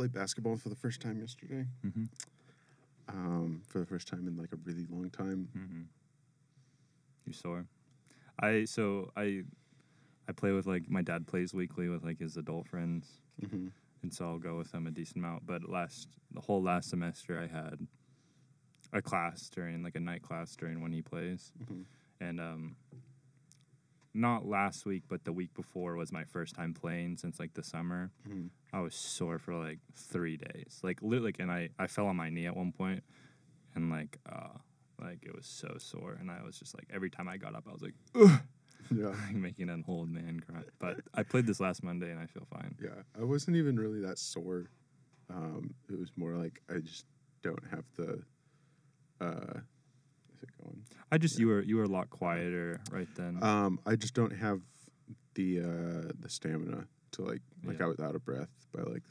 played basketball for the first time yesterday. Mm-hmm. Um, for the first time in like a really long time. Mm-hmm. You sore? I so I I play with like my dad plays weekly with like his adult friends, hmm and so I'll go with them a decent amount. But last the whole last semester, I had a class during like a night class during when he plays, hmm and um, not last week, but the week before was my first time playing since like the summer. hmm I was sore for like three days, like literally, and I I fell on my knee at one point, and like uh like it was so sore, and I was just like every time I got up, I was like Ugh! Yeah. like making an old man cry. But I played this last Monday, and I feel fine. Yeah. I wasn't even really that sore. Um, it was more like I just don't have the. Uh, it going? I just Yeah. you were you were a lot quieter right then. Um, I just don't have the uh, the stamina to like like Yeah. I was out of breath by like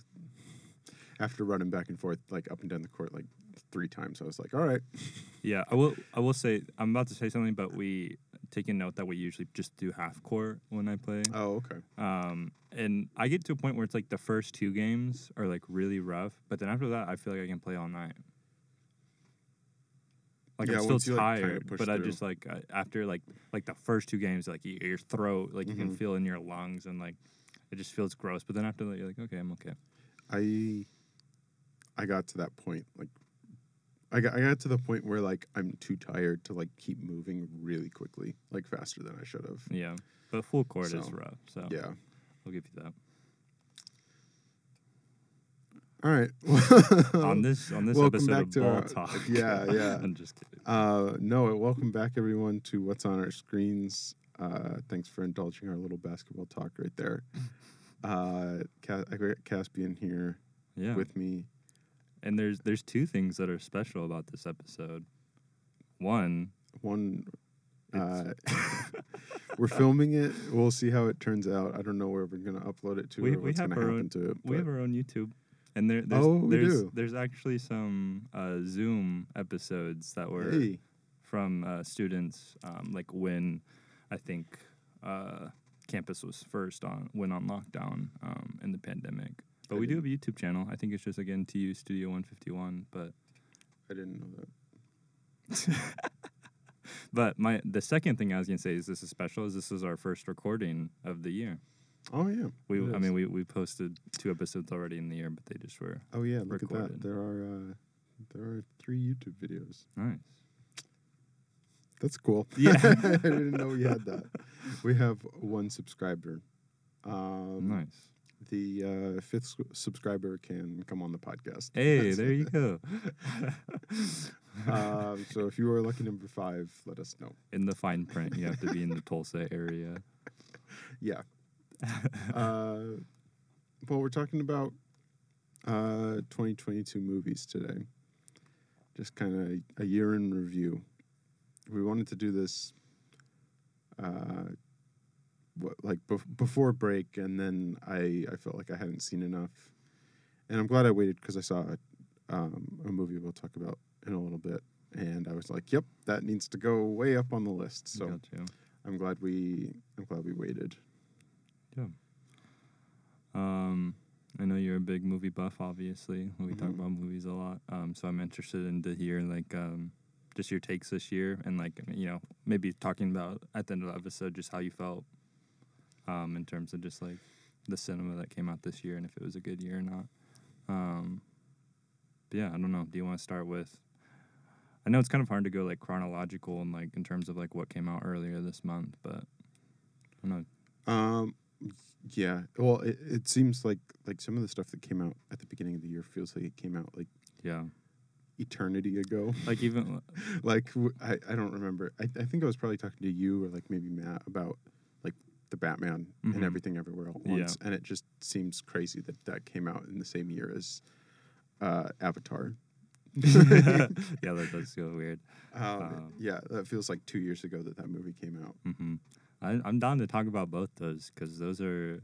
after running back and forth like up and down the court like three times. I was like, all right, yeah, I will I will say I'm about to say something, but we take a note that we usually just do half court when I play. oh okay, Um, and I get to a point where it's like the first two games are like really rough, but then after that, I feel like I can play all night. Like Yeah, I'm still tired, but I just like I, after like like the first two games, like your throat, like you can Mhm. feel in your lungs, and like it just feels gross. But then after that, you're like, okay, I'm okay. I I got to that point like. I got, I got to the point where like I'm too tired to like keep moving really quickly, like faster than I should have. Yeah, but full court is rough, so Yeah. I'll give you that. All right. on this on this welcome episode of to Ball our- Talk, yeah, yeah. I'm just kidding. Uh, no, welcome back everyone to what's on our screens. Uh, thanks for indulging our little basketball talk right there. Uh, I got Caspian here Yeah, with me. and there's there's two things that are special about this episode. One, One, uh, we're filming it. We'll see how it turns out. I don't know where we're gonna upload it to We- or we what's have gonna our happen own- to it. we have our own YouTube, and there there's Oh, there's, there's actually some uh, Zoom episodes that were hey, from uh, students, um, like when I think uh, campus was first on went on lockdown um, in the pandemic. But I we do have a YouTube channel. I think it's just again TU Studio 151. But I didn't know that. but my the second thing I was gonna say is this is special. Is this is our first recording of the year. Oh yeah. We I mean we, we posted two episodes already in the year, but they just were Oh yeah. Look at that. There are uh, there are three YouTube videos. nice. That's cool. Yeah. I didn't know we had that. We have one subscriber. Um, nice. The uh, fifth subscriber can come on the podcast. Hey, That's- there you go. um, so if you are lucky number five, let us know. in the fine print, you have to be in the Tulsa area. Yeah. Uh, well, we're talking about uh, 2022 movies today. Just kind of a year in review. We wanted to do this, uh, what, like bef- before break, and then I I felt like I hadn't seen enough, and I'm glad I waited because I saw um, a movie we'll talk about in a little bit, and I was like, yep, that needs to go way up on the list. So. I'm glad we I'm glad we waited. Um, I know you're a big movie buff. Obviously, we talk Mhm. about movies a lot. Um, so I'm interested in to hear like um, just your takes this year, and like you know maybe talking about at the end of the episode just how you felt, um, in terms of just like the cinema that came out this year and if it was a good year or not. Um, yeah, I don't know. Do you want to start with? I know it's kind of hard to go like chronological and like in terms of like what came out earlier this month, but I don't know. Um, yeah. Well, it, it seems like like some of the stuff that came out at the beginning of the year feels like it came out like Yeah, eternity ago. like even like w- I, I don't remember. I, I think I was probably talking to you or like maybe Matt about like the Batman Mhm. and everything everywhere at Yeah. once, and it just seems crazy that that came out in the same year as uh, Avatar. yeah, that does feel weird. Um, Um, yeah, that feels like two years ago that that movie came out. hmm I, I'm down to talk about both those because those are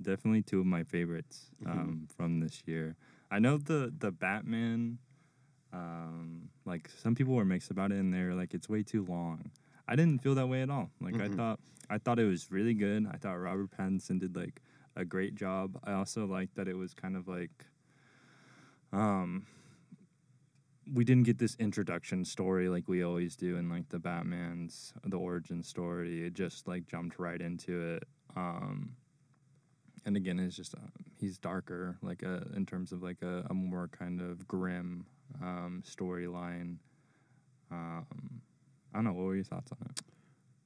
definitely two of my favorites Mhm. um, from this year. I know the the Batman, um, like some people were mixed about it, and they're like, it's way too long. I didn't feel that way at all. Like I Mhm. thought, I thought it was really good. I thought Robert Pattinson did like a great job. I also liked that it was kind of like um we didn't get this introduction story like we always do in like the Batman's the origin story. It just like jumped right into it. Um and again, it's just uh, he's darker, like a in terms of like a, a more kind of grim um, storyline. Um, I don't know. What were your thoughts on it?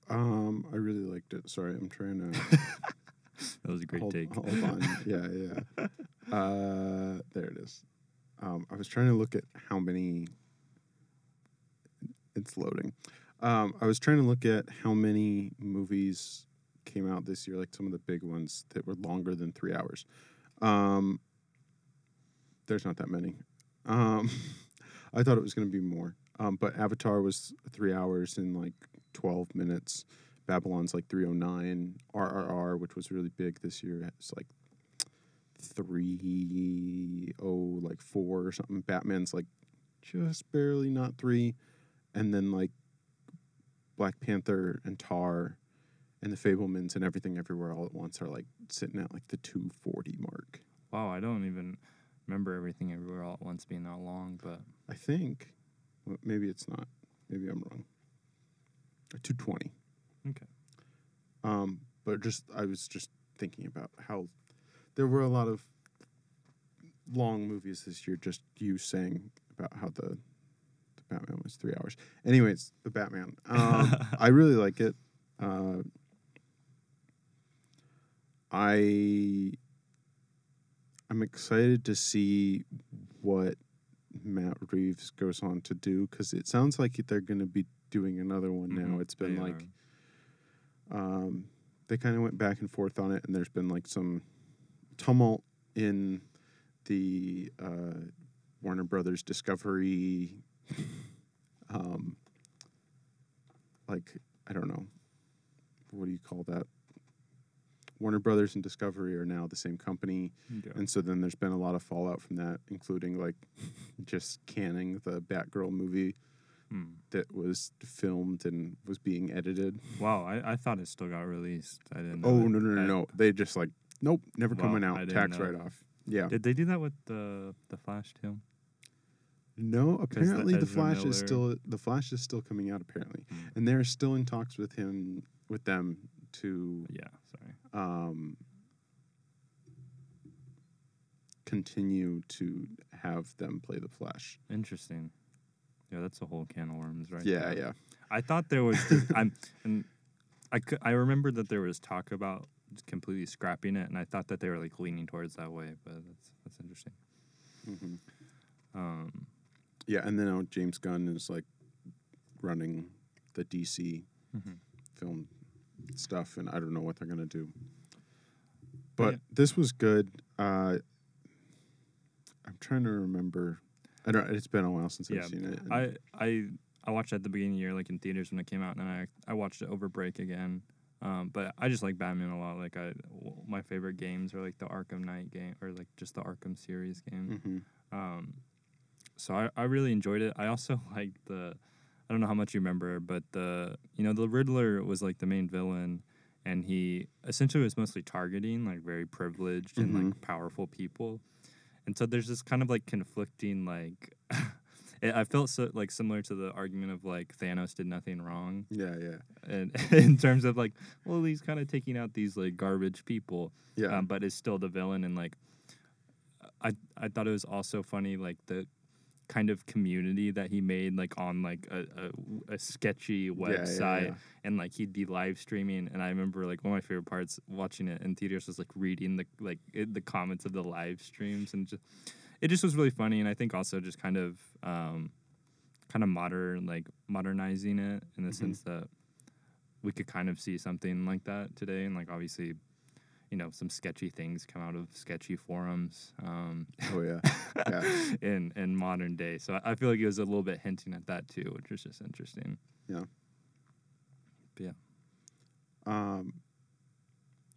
Um, I really liked it. Sorry, I'm trying to That was a great hold, take. hold on. Yeah, yeah. Uh, there it is. Um, I was trying to look at how many. It's loading. Um, I was trying to look at how many movies came out this year, like some of the big ones that were longer than three hours. Um, there's not that many. Um, I thought it was going to be more. Um, but Avatar was three hours and like 12 minutes. Babylon's like 309. RRR, which was really big this year, it's like 30, like four or something. Batman's like just barely not three. And then like Black Panther and Tar and the Fabelmans and everything everywhere all at once are like sitting at like the 240 mark. Wow, I don't even remember everything everywhere all at once being that long, but I think. Well, maybe it's not. Maybe I'm wrong. 220. Okay. Um, but just I was just thinking about how there were a lot of long movies this year. Just you saying about how the the Batman was three hours. Anyways, the Batman. Um, I really like it. Uh, I I'm excited to see what Matt Reeves goes on to do because it sounds like they're going to be doing another one now. Mhm, It's been they like um, they kind of went back and forth on it, and there's been like some tumult in the uh, Warner Brothers Discovery, um, like I don't know, what do you call that? Warner Brothers and Discovery are now the same company, Yeah. and so then there's been a lot of fallout from that, including like just canning the Batgirl movie Hmm. that was filmed and was being edited. Wow, I, I thought it still got released. I didn't. Know Oh no no no no! They just like nope, never Wow, coming I out. didn't Tax know. write off. Yeah. Did they do that with the the Flash too? No, the apparently the, Ezra Flash is Miller- still the Flash is still coming out apparently, Hmm. and they're still in talks with him with them to Yeah, sorry. um, continue to have them play the Flash. Interesting. Yeah, that's a whole can of worms, right? yeah, there. yeah. I thought there was. Just, I'm, and I could, I remember that there was talk about completely scrapping it, and I thought that they were like leaning towards that way. But that's that's interesting. hmm Um, Yeah, and then now James Gunn is like running the DC mhm. film stuff, and I don't know what they're gonna do. But yeah. this was good. Uh, I'm trying to remember. I don't. It's been a while since Yeah, I've seen it. I I I watched it at the beginning of the year, like in theaters when it came out, and then I I watched it over break again. Um, but I just like Batman a lot. Like I, w- my favorite games are like the Arkham Knight game or like just the Arkham series game. Mhm. Um, so I, I really enjoyed it. I also liked the, I don't know how much you remember, but the you know the Riddler was like the main villain, and he essentially was mostly targeting like very privileged and like powerful people, and so there's this kind of like conflicting like. I felt so like similar to the argument of like Thanos did nothing wrong, Yeah, yeah, and in terms of like, well, he's kind of taking out these like garbage people, yeah. um, but is still the villain and like I I thought it was also funny like the kind of community that he made like on like a, a, a sketchy yeah, website yeah. and like he'd be live streaming and I remember like one of my favorite parts watching it in theaters was like reading the like it, the comments of the live streams and just it just was really funny and I think also just kind of um kind of modern like modernizing it in the Mhm. sense that we could kind of see something like that today and like obviously you know some sketchy things come out of sketchy forums um, Oh yeah, yeah. in in modern day so I, I feel like it was a little bit hinting at that too which was just interesting Yeah. But yeah. Um.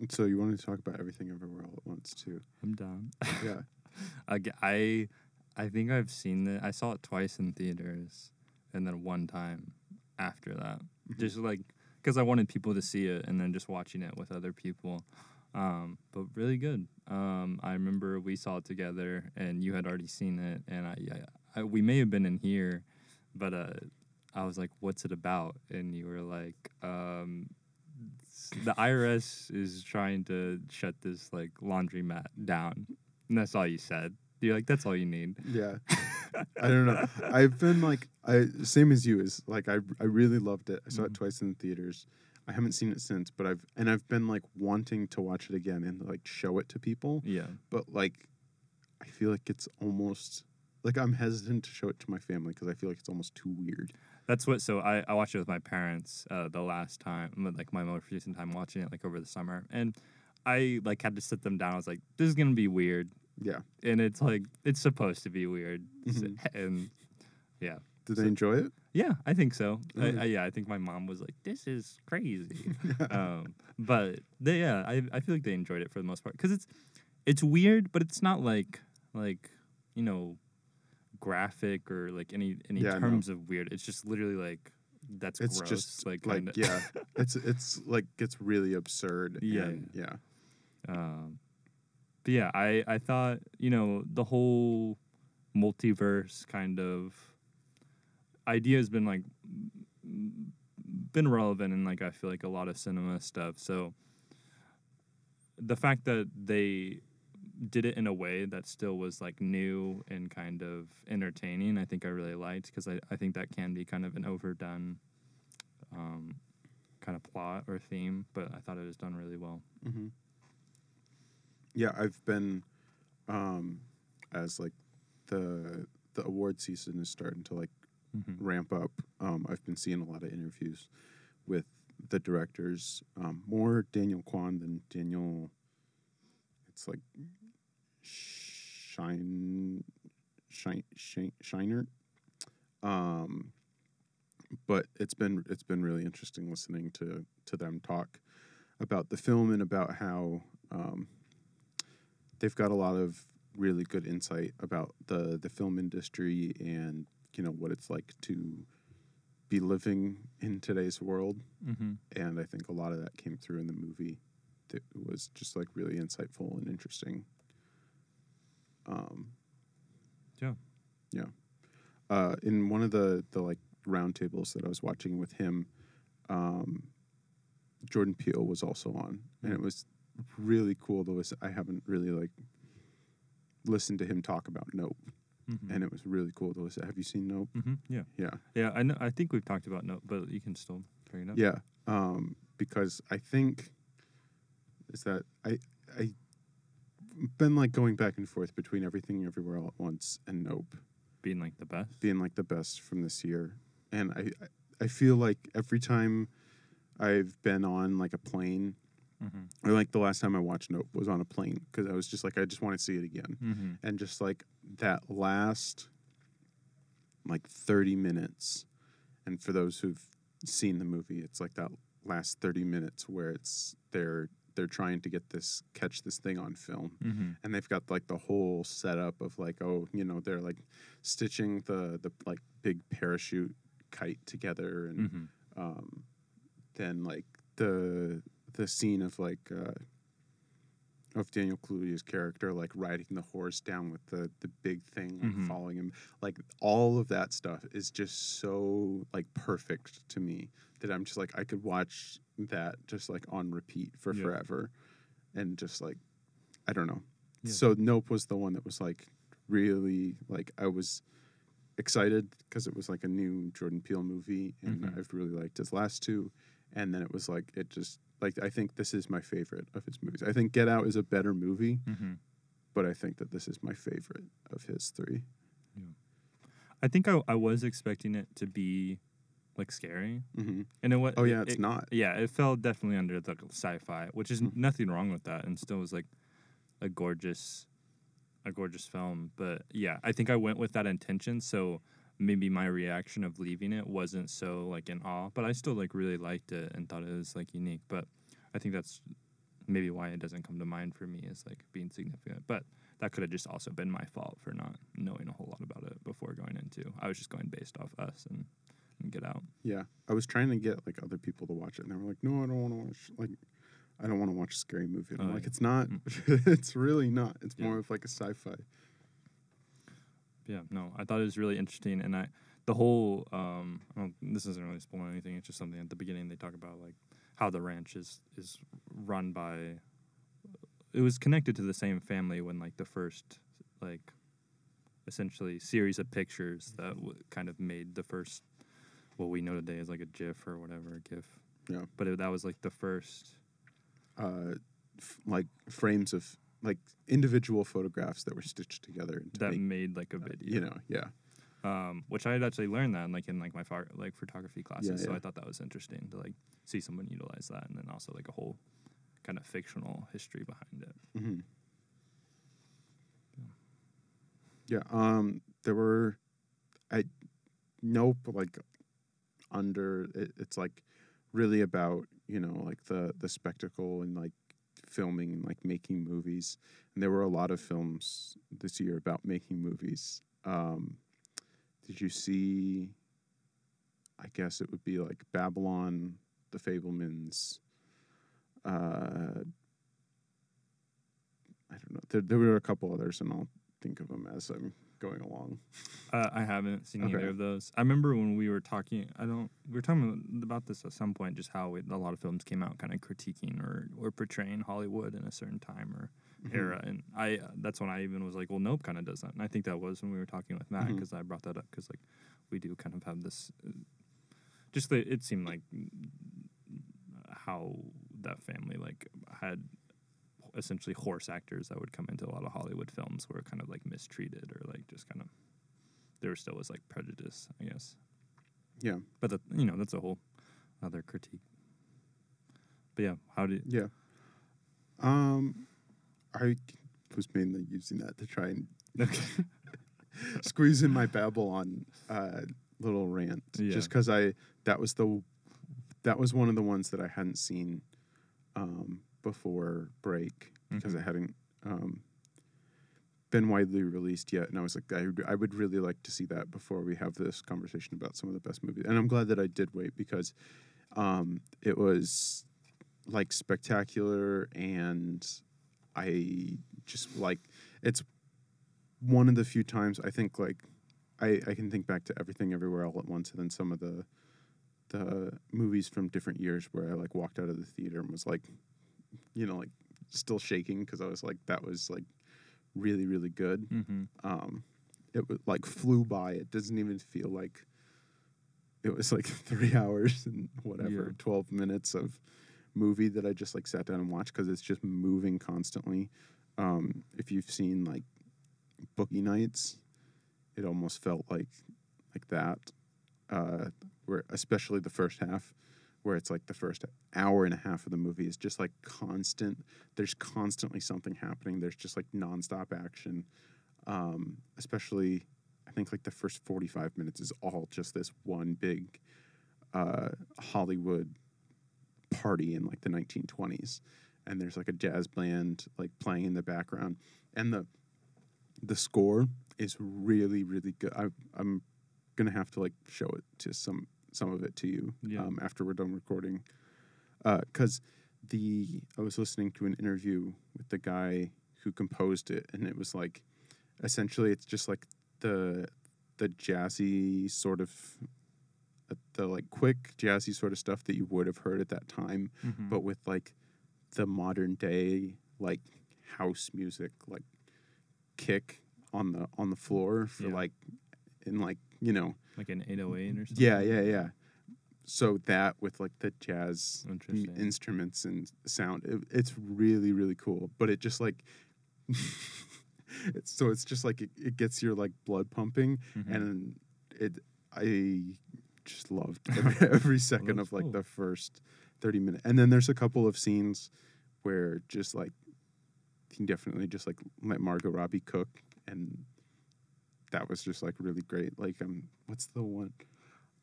So you wanted to talk about everything everywhere all at once too? i'm down Yeah. I, I think I've seen it I saw it twice in theaters and then one time after that Mhm. just like because I wanted people to see it and then just watching it with other people Um, but really good. Um, I remember we saw it together, and you had already seen it, and I, I, I we may have been in here, but uh, I was like, "What's it about?" And you were like, um, "The IRS is trying to shut this like laundromat down," and that's all you said. You're like, "That's all you need." Yeah. I don't know. I've been like I same as you is like I I really loved it. I saw it Mhm. twice in the theaters. I haven't seen it since, but I've and I've been like wanting to watch it again and like show it to people, Yeah. but like I feel like it's almost like I'm hesitant to show it to my family because I feel like it's almost too weird. That's what. So I, I watched it with my parents uh, the last time, like my most recent time watching it, like over the summer, and I like had to sit them down. I was like, "This is gonna be weird," Yeah. and it's like it's supposed to be weird, Mhm. and yeah, Did So- they enjoy it? yeah, I think so. I, Mm. I, yeah, I think my mom was like, "This is crazy," um, but they, yeah, I, I feel like they enjoyed it for the most part because it's it's weird, but it's not like like you know graphic or like any any Yeah, I terms of weird. It's just literally like that's It's gross. just like like kinda- yeah, it's it's like gets really absurd. Yeah, and, yeah. Um, but yeah, I I thought you know the whole multiverse kind of idea has been like been relevant in like I feel like a lot of cinema stuff. So the fact that they did it in a way that still was like new and kind of entertaining, I think I really liked because I, I think that can be kind of an overdone um, kind of plot or theme, but I thought it was done really well. hmm Yeah, I've been um as like the the award season is starting to like Mm-hmm. ramp up. Um, I've been seeing a lot of interviews with the directors. Um, more Daniel Kwan than Daniel. It's like Shine, Shine, Shine, Shiner. Um, but it's been it's been really interesting listening to to them talk about the film and about how um, they've got a lot of really good insight about the the film industry and you know what it's like to be living in today's world Mm-hmm. and i think a lot of that came through in the movie that was just like really insightful and interesting um Yeah. yeah uh in one of the the like roundtables that i was watching with him um jordan peele was also on and it was really cool to listen i haven't really like listened to him talk about nope Mm-hmm. and it was really cool to listen have you seen nope mm-hmm. Yeah. yeah Yeah. I know. I think we've talked about Nope, but you can still bring it up. Yeah, um, because I think is that I I been like going back and forth between everything everywhere all at once and Nope Being like the best. being like the best from this year, and I I- I feel like every time I've been on like a plane Mm-hmm. like the last time I watched Nope was on a plane because I was just like I just want to see it again Mm-hmm. and just like that last like 30 minutes and for those who've seen the movie it's like that last 30 minutes where it's they're they're trying to get this catch this thing on film Mm-hmm. and they've got like the whole setup of like oh you know they're like stitching the the like big parachute kite together and Mm-hmm. um, then like the the scene of like uh, of Daniel Kaluuya's character like riding the horse down with the the big thing like Mhm. following him like all of that stuff is just so like perfect to me that I'm just like I could watch that just like on repeat for Yeah. forever and just like I don't know Yeah. so Nope was the one that was like really like I was excited because it was like a new Jordan Peele movie, and Mhm. I've really liked his last two. And then it was like it just like I think this is my favorite of his movies. I think Get Out is a better movie, Mm-hmm. but I think that this is my favorite of his three. I think I, I was expecting it to be like scary, hmm and it was. Oh yeah, it's it, not. Yeah, it fell definitely under the sci-fi, which is Mhm. nothing wrong with that, and still was like a gorgeous, a gorgeous film. But yeah, I think I went with that intention, so maybe my reaction of leaving it wasn't so like in awe, but I still like really liked it and thought it was like unique. But I think that's maybe why it doesn't come to mind for me as like being significant. But that could have just also been my fault for not knowing a whole lot about it before going into. I was just going based off us and, and get out. Yeah, I was trying to get like other people to watch it, and they were like, "No, I don't want to watch." Like, I don't want to watch a scary movie. And I'm Oh, like, yeah. it's not. Mm. it's really not. It's Yeah. more of like a sci-fi. Yeah, no, I thought it was really interesting, and I the whole um, I don't, this isn't really spoiling anything. It's just something at the beginning they talk about like how the ranch is is run by. It was connected to the same family when like the first like essentially series of pictures that w- kind of made the first what we know today as like a GIF or whatever a GIF. Yeah. But it, that was like the first. Uh, f- like frames of like individual photographs that were stitched together to that make, made like a uh, video. you know, yeah. um, which I had actually learned that in, like in like my pho- like photography classes. So yeah. I thought that was interesting to like see someone utilize that, and then also like a whole kind of fictional history behind it. hmm Yeah. Um. There were, I, nope. Like, under it, it's like, really about you know like the the spectacle and like filming and like making movies. And there were a lot of films this year about making movies. Um, did you see? I guess it would be like Babylon, The Fabelmans. Uh, I don't know. There, there were a couple others, and I'll think of them as I'm going along. Uh, I haven't seen Okay. either of those. I remember when we were talking. I don't. We were talking about this at some point, just how it, a lot of films came out, kind of critiquing or or portraying Hollywood in a certain time or Mm-hmm. era. And I uh, that's when I even was like, well, Nope kind of does that. And I think that was when we were talking with Matt because I brought that up because like we do kind of have this. Uh, just the, it seemed like mm, how that family like had essentially horse actors that would come into a lot of Hollywood films were kind of like mistreated or like just kind of there still was like prejudice, I guess. Yeah. But that you know that's a whole other critique. But yeah, how did Yeah. Um, I was mainly using that to try and okay squeeze in my Babylon uh, little rant, Yeah. just because I that was the that was one of the ones that I hadn't seen um, before break because Mhm. it hadn't um, been widely released yet, and I was like, I, would- I would really like to see that before we have this conversation about some of the best movies, and I'm glad that I did wait because um, it was like spectacular and I just like it's one of the few times I think like I, I can think back to everything everywhere all at once and then some of the the movies from different years where I like walked out of the theater and was like you know like still shaking because I was like that was like really really good mm-hmm. um it was like flew by it doesn't even feel like it was like three hours and whatever Yeah. 12 minutes of movie that i just like sat down and watched because it's just moving constantly um if you've seen like boogie nights it almost felt like like that uh where especially the first half where it's like the first hour and a half of the movie is just like constant there's constantly something happening there's just like nonstop action um, especially I think like the first 45 minutes is all just this one big uh, Hollywood party in like the 1920s and there's like a jazz band like playing in the background and the the score is really really good. I, I'm gonna have to like show it to some some of it to you Yeah. um, after we're done recording because the I was listening to an interview with the guy who composed it, and it was like essentially it's just like the the jazzy sort of uh, the like quick jazzy sort of stuff that you would have heard at that time, Mm-hmm. but with like the modern day like house music like kick on the on the floor for Yeah. like in like you know like an 808 or something. yeah yeah yeah so that with like the jazz m- instruments and sound it, it's really really cool but it just like it's so it's just like it, it gets your like blood pumping Mhm. and it i just loved every, every second that's of like cool. the first 30 minutes and then there's a couple of scenes where just like you can definitely just like let margot robbie cook and that was just like really great like um what's the one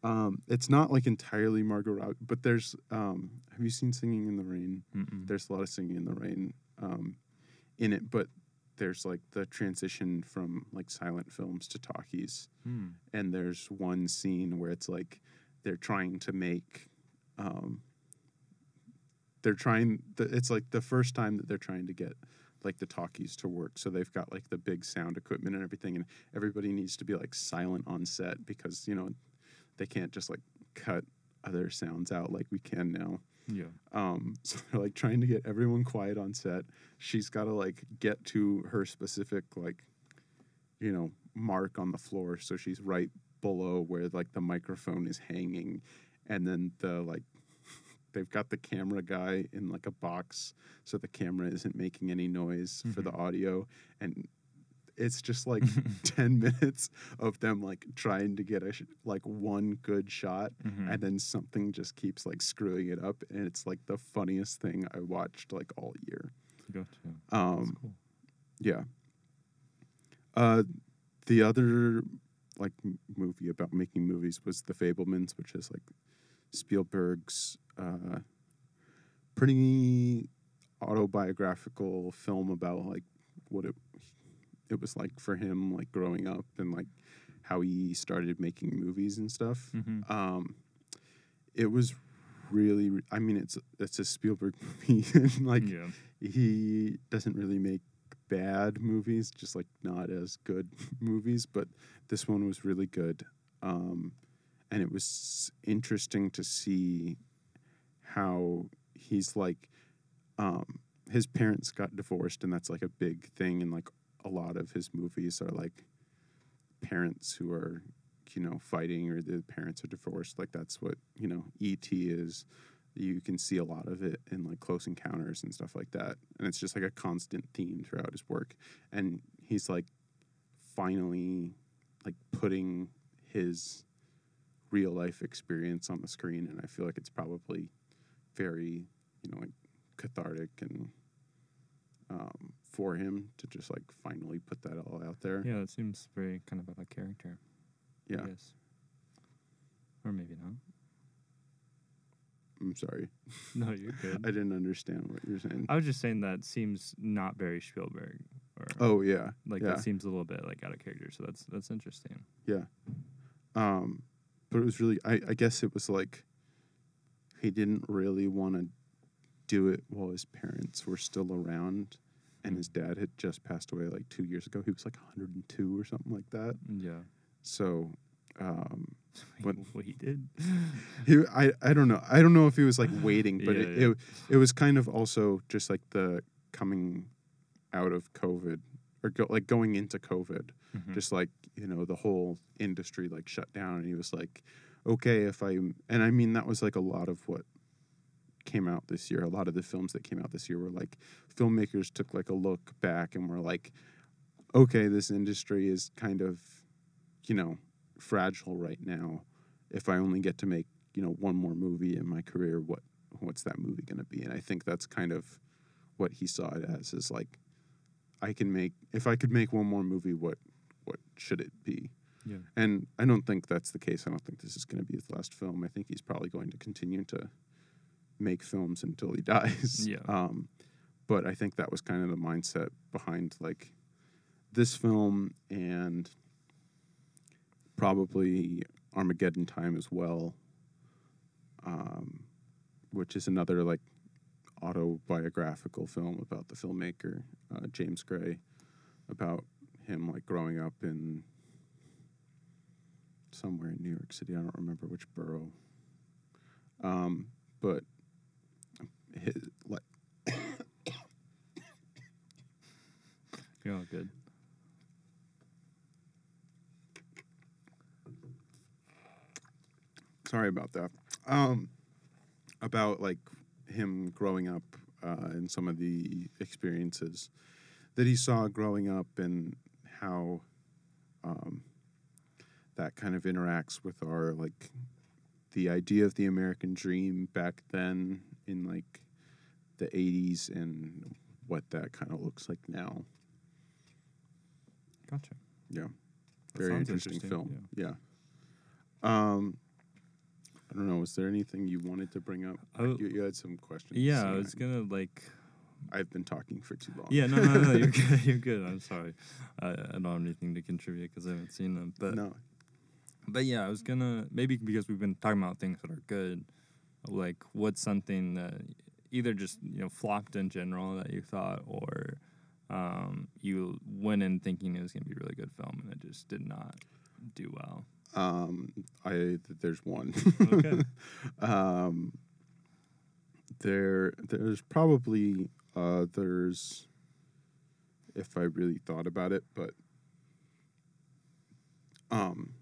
um it's not like entirely margot robbie but there's um have you seen singing in the rain Mm-mm. there's a lot of singing in the rain um, in it, but there's like the transition from like silent films to talkies, Hmm. and there's one scene where it's like they're trying to make um, they're trying. The, it's like the first time that they're trying to get like the talkies to work. So they've got like the big sound equipment and everything, and everybody needs to be like silent on set because you know they can't just like cut other sounds out like we can now. Yeah. Um, so they're like trying to get everyone quiet on set. She's got to like get to her specific like, you know, mark on the floor. So she's right below where like the microphone is hanging, and then the like, they've got the camera guy in like a box, so the camera isn't making any noise for the audio, and it's just like 10 minutes of them like trying to get a sh- like one good shot Mhm. and then something just keeps like screwing it up and it's like the funniest thing i watched like all year Gotcha. That's um cool. yeah uh the other like movie about making movies was the fabelmans which is like spielberg's uh pretty autobiographical film about like what it it was like for him like growing up and like how he started making movies and stuff Mhm. um it was really i mean it's it's a spielberg movie and like yeah. he doesn't really make bad movies just like not as good movies but this one was really good um and it was interesting to see how he's like um his parents got divorced and that's like a big thing in like a lot of his movies are like parents who are you know fighting or the parents are divorced. Like that's what you know E.T. is. You can see a lot of it in like close encounters and stuff like that and it's just like a constant theme throughout his work. And he's like finally like putting his real life experience on the screen and i feel like it's probably very you know like cathartic and um, for him to just like finally put that all out there Yeah, it seems very kind of out of character. I yeah guess. Or maybe not. i'm sorry No, you're good. i didn't understand what you're saying I was just saying that seems not very Spielberg. Or oh yeah like yeah. that seems a little bit like out of character. So that's that's interesting. Yeah. Um, but it was really, I, I guess it was like he didn't really want to do it while his parents were still around. And his dad had just passed away like two years ago. He was like 102 or something like that. Yeah. So, um, he did. he, I, I don't know. I don't know if he was like waiting, but Yeah, it, yeah. it, it was kind of also just like the coming out of COVID or go, like going into COVID. Mhm. just like you know the whole industry like shut down and he was like okay if i and i mean that was like a lot of what came out this year. A lot of the films that came out this year were like filmmakers took like a look back and were like okay this industry is kind of you know fragile right now. If i only get to make you know one more movie in my career what what's that movie going to be? And i think that's kind of what he saw it as is like i can make if i could make one more movie what what should it be Yeah. and I don't think that's the case. I don't think this is going to be his last film. I think he's probably going to continue to make films until he dies. Yeah. Um, but I think that was kind of the mindset behind like this film and probably Armageddon Time as well, um, which is another like autobiographical film about the filmmaker uh, James Gray, about him like growing up in somewhere in New York City. I don't remember which borough. Um, but his, like You're all good. sorry about that. Um, about like him growing up uh, and some of the experiences that he saw growing up and how um, that kind of interacts with our like the idea of the American dream back then in like the 80s and what that kind of looks like now. Gotcha. Yeah. That Very interesting, interesting, film. Yeah. Um, I don't know. Was there anything you wanted to bring up? Oh, You, you had some questions. yeah, I was gonna like. I've been talking for too long. Yeah, no, no, no, you're good. You're good. I'm sorry. I, I don't have anything to contribute because I haven't seen them. But no. But yeah, I was gonna maybe because we've been talking about things that are good, like what's something that either just you know flopped in general that you thought, or um, you went in thinking it was gonna be a really good film and it just did not do well. Um, I there's one. Okay. um, there there's probably others if I really thought about it, but um,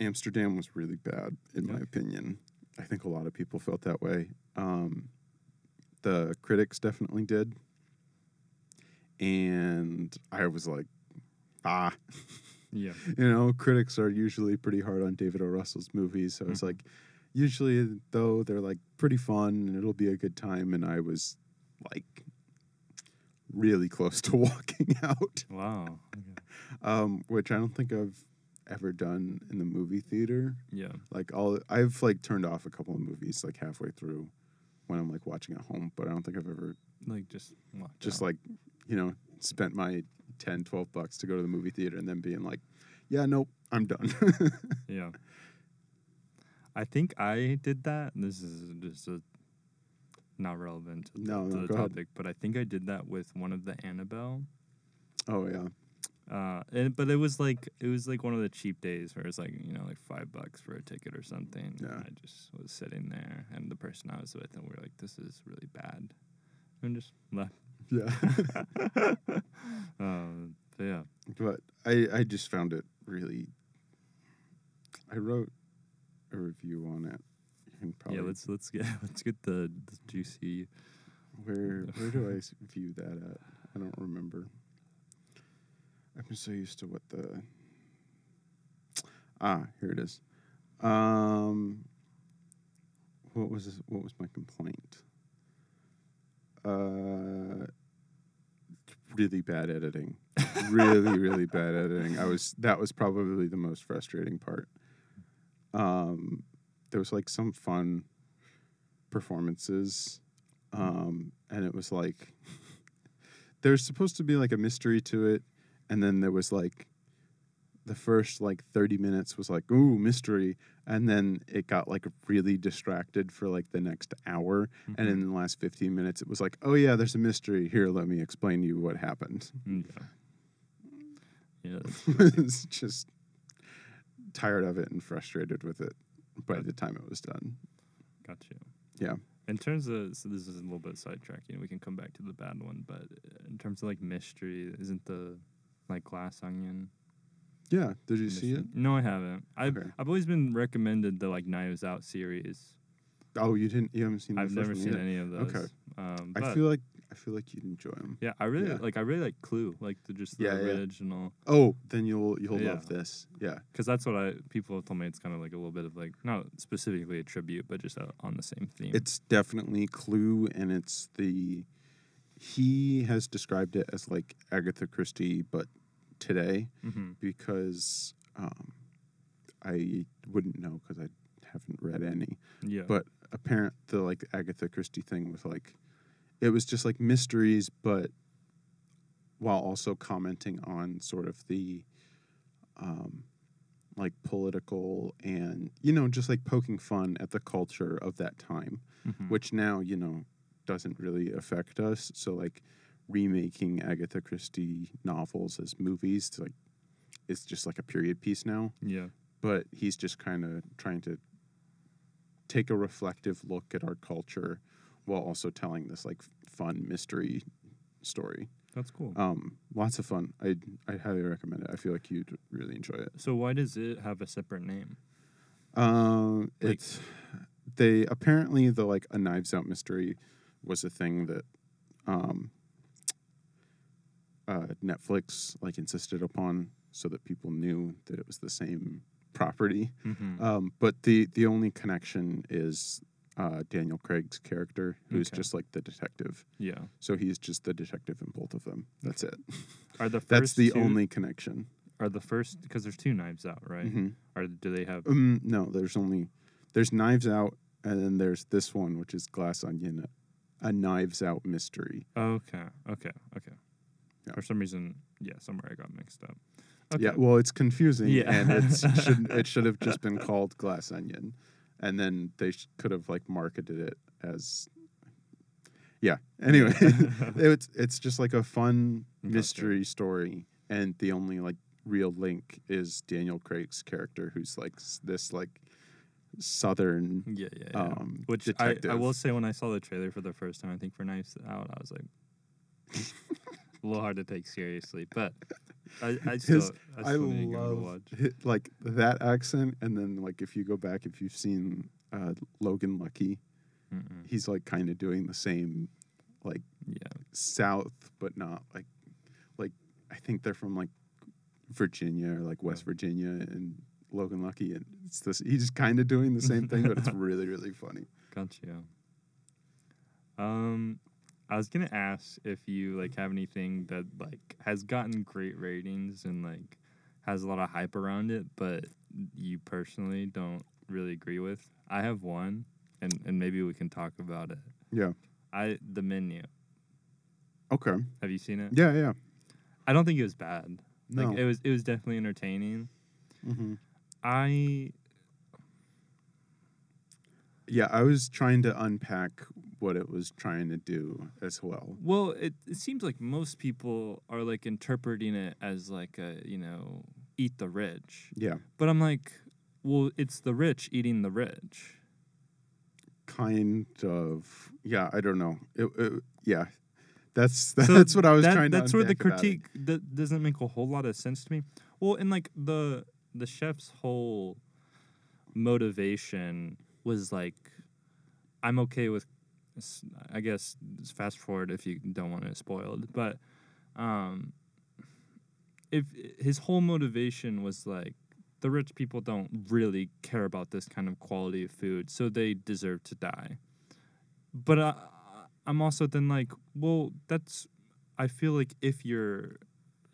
Amsterdam was really bad in my opinion. I think a lot of people felt that way. Um, the critics definitely did, and I was like, ah. Yeah. you know, critics are usually pretty hard on David O. Russell's movies. So it's Mhm. like, usually though they're like pretty fun and it'll be a good time. And I was like really close to walking out, Wow. Okay. um, which I don't think I've ever done in the movie theater. Yeah. Like all, I've like turned off a couple of movies like halfway through when I'm like watching at home, but I don't think I've ever Like just just out. like, you know, spent my 10, 12 bucks to go to the movie theater and then being like, yeah, nope, I'm done. Yeah. I think I did that. This is just a not relevant to the, No, to the go ahead. topic, but I think I did that with one of the Annabelle. oh yeah. Uh, and but it was like it was like one of the cheap days where it's like you know like five bucks for a ticket or something. Yeah. And I just was sitting there, and the person I was with, and we were like, "This is really bad," and just left. Yeah. um, but yeah, but I, I just found it really. I wrote a review on it. Can probably. yeah. Let's let's get let's get the, the juicy. Where where do I view that at? I don't remember. I've been so used to what the. Ah, here it is. Um. What was this, what was my complaint? Uh. Really bad editing. really, really bad editing. I was that was probably the most frustrating part. Um, there was like some fun performances um, and it was like there's supposed to be like a mystery to it, and then there was like the first like 30 minutes was like ooh mystery and then it got like really distracted for like the next hour and in the last 15 minutes it was like oh yeah there's a mystery. Here let me explain to you what happened. Yeah, yeah. was just tired of it and frustrated with it by the time it was done Got you. Yeah. In terms of so this is a little bit sidetracking. We can come back to the bad one, but uh, in terms of like mystery, isn't the like Glass Onion? yeah did you see it No, I haven't. I've Okay. I've always been recommended the like Knives Out series. oh you didn't you haven't seen I've never seen any of those. Okay. Um, I feel like I feel like you'd enjoy them. yeah, I really yeah. like. I really like Clue, like the just the Yeah, yeah. original, Oh, then you'll you'll Yeah. love this. Yeah. because that's what I people have told me. It's kind of like a little bit of like not specifically a tribute, but just uh on the same theme. It's definitely Clue and it's the he has described it as like Agatha Christie but today hmm because um I wouldn't know cuz I haven't read any. yeah, But apparent the like Agatha Christie thing was like it was just like mysteries but while also commenting on sort of the um like political and you know just like poking fun at the culture of that time Mhm. which now you know doesn't really affect us. So like remaking agatha christie novels as movies to, like it's just like a period piece now. Yeah, but he's just kind of trying to take a reflective look at our culture while also telling this like fun mystery story that's cool. um lots of fun i i highly recommend it i feel like you'd really enjoy it so why does it have a separate name? Um, Like- it's they apparently the like a Knives Out mystery was a thing that um uh, Netflix like insisted upon so that people knew that it was the same property. Mm-hmm. Um, but the the only connection is uh, Daniel Craig's character, who's Okay. just like the detective. yeah, So he's just the detective in both of them. That's it. are the first That's the two, only connection. are the first because there's two Knives Out, right? Mhm. Or do they have? Um, no, there's only there's Knives Out, and then there's this one, which is Glass Onion, a Knives Out mystery. Okay, okay, okay. Yeah. For some reason, yeah, somewhere I got mixed up. Okay. Yeah, well, it's confusing, Yeah. and it's should it should have just been called Glass Onion, and then they sh- could have like marketed it as Yeah. Anyway, it's it's just like a fun mystery story, and the only like real link is Daniel Craig's character, who's like s- this like southern Yeah, yeah, yeah. um, Which I. I will say, when I saw the trailer for the first time, I think for Knives Out, I was like, a little hard to take seriously, but I, I still, His- I I still need to give it love watch. hi- like that accent, and then like if you go back, if you've seen uh, Logan Lucky, Mm-mm. he's like kind of doing the same like Yeah, south, but not like like I think they're from like Virginia or like West Yeah. Virginia and Logan Lucky, and it's this he's kind of doing the same thing, but it's really really funny. gotcha. Um, I was gonna ask if you like have anything that like has gotten great ratings and like has a lot of hype around it, but you personally don't really agree with. I have one, and and maybe we can talk about it. Yeah. I the menu. Okay. Have you seen it? Yeah. Yeah. I don't think it was bad. No. Like it was it was definitely entertaining. hmm I Yeah. I was trying to unpack what it was trying to do as well. well, it, it seems like most people are like interpreting it as like a, you know, eat the rich. Yeah. But I'm like, well, it's the rich eating the rich. Kind of. Yeah. I don't know. It, it, yeah. That's So that's what I was that- trying to. That's where the unpack about it. critique that doesn't make a whole lot of sense to me. Well, and like the the chef's whole motivation was like, I'm okay with, I guess, fast forward if you don't want it spoiled, but um, if his whole motivation was like, the rich people don't really care about this kind of quality of food, so they deserve to die. But uh, I'm also then like, well, that's. I feel like if you're,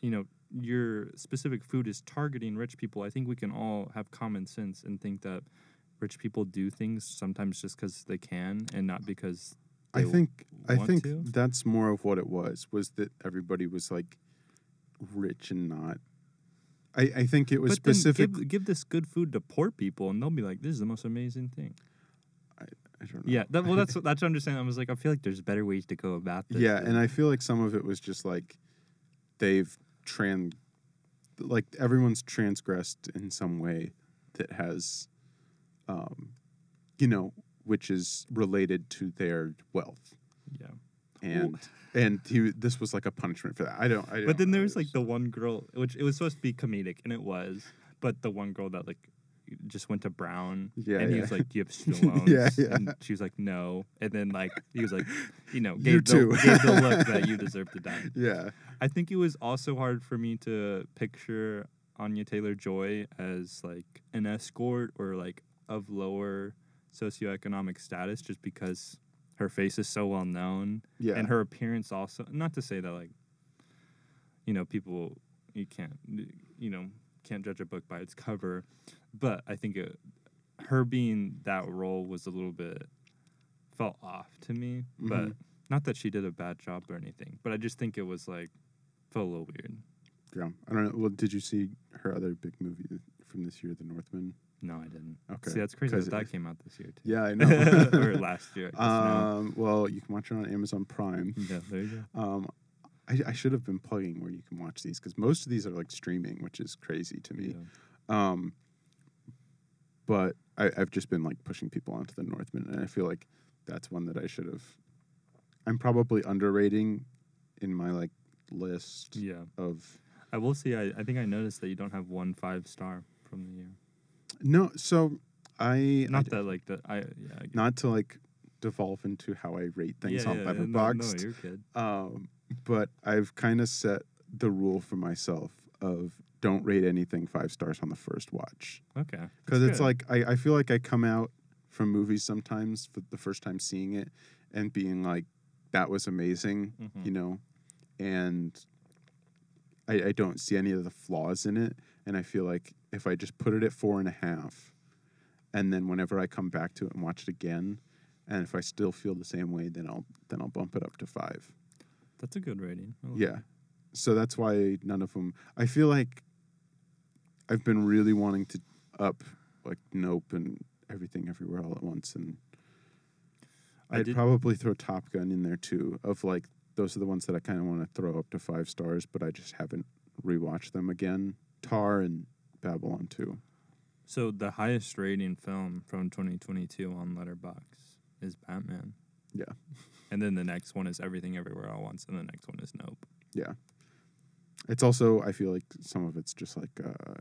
you know, your specific food is targeting rich people, I think we can all have common sense and think that rich people do things sometimes just because they can and not because I think I think to. that's more of what it was. Was that everybody was like rich and not. I, I think it was specific. give, give this good food to poor people and they'll be like, this is the most amazing thing. I don't know. Yeah, that, well, that's what- that's what I'm just saying. I was like, I feel like there's better ways to go about this. Yeah, and I feel like some of it was just like they've trans, like everyone's transgressed in some way that has, um, you know, which is related to their wealth, yeah. and and he this was like a punishment for that. I don't. I don't But then know. there was like the one girl, which it was supposed to be comedic, and it was. But the one girl that like just went to Brown, Yeah, and he yeah. was like, "Do you have student loans?" Yeah, yeah. And she was like, "No." And then like he was like, you know, You gave the, gave the look that you deserve to die. yeah. I think it was also hard for me to picture Anya Taylor Joy as like an escort or like of lower socioeconomic status, just because her face is so well known Yeah. and her appearance also not to say that like you know people you can't you know can't judge a book by its cover but i think it, her being that role was a little bit felt off to me but Mhm. not that she did a bad job or anything but i just think it was like felt a little weird Yeah, I don't know. Well, did you see her other big movie from this year, The Northman? No i didn't Okay, see that's crazy that, that came out this year too Yeah, I know. or last year guess now. um, well, you can watch it on Amazon Prime. yeah there you go Um, I, I should have been plugging where you can watch these because most of these are like streaming, which is crazy to me. Yeah. Um, but I, I've just been like pushing people onto the Northman, and I feel like that's one that I should have. I'm probably underrating in my like list yeah of i will say I, I think i noticed that you don't have one five star from the year no. So I Not I- that like the I yeah. I not to like devolve into how I rate things yeah, on yeah, Letterboxd. No, no, you're good. Um, but I've kind of set the rule for myself of don't rate anything five stars on the first watch Okay. because it's good. like I, I feel like I come out from movies sometimes for the first time seeing it and being like that was amazing, Mhm. you know, and I, I don't see any of the flaws in it, and I feel like if I just put it at four and a half, and then whenever I come back to it and watch it again, and if I still feel the same way, then I'll then I'll bump it up to five. That's a good rating. Like Yeah. So that's why none of them. I feel like I've been really wanting to up like Nope and everything everywhere all at once, and I I'd did- probably throw Top Gun in there too. Of like those are the ones that I kind of want to throw up to five stars, but I just haven't rewatched them again. Tar and Babylon too. So the highest rating film from 2022 on Letterbox is Batman. Yeah. And then the next one is Everything Everywhere All at Once, and the next one is Nope. Yeah. It's also I feel like some of it's just like uh,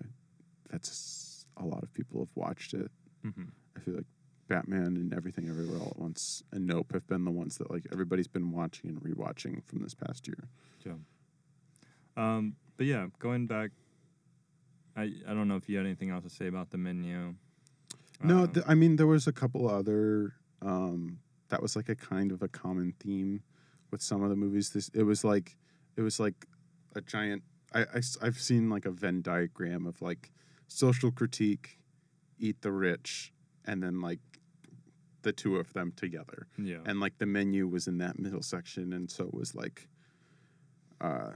that's a lot of people have watched it. Mm-hmm. I feel like Batman and Everything Everywhere All at Once and Nope have been the ones that like everybody's been watching and rewatching from this past year. Um, but yeah, going back, I I don't know if you had anything else to say about the menu. No, Um, th- I mean there was a couple other um, that was like a kind of a common theme with some of the movies. This it was like it was like a giant. I, I have seen like a Venn diagram of like social critique, eat the rich, and then like the two of them together. yeah, and like the menu was in that middle section and so it was like uh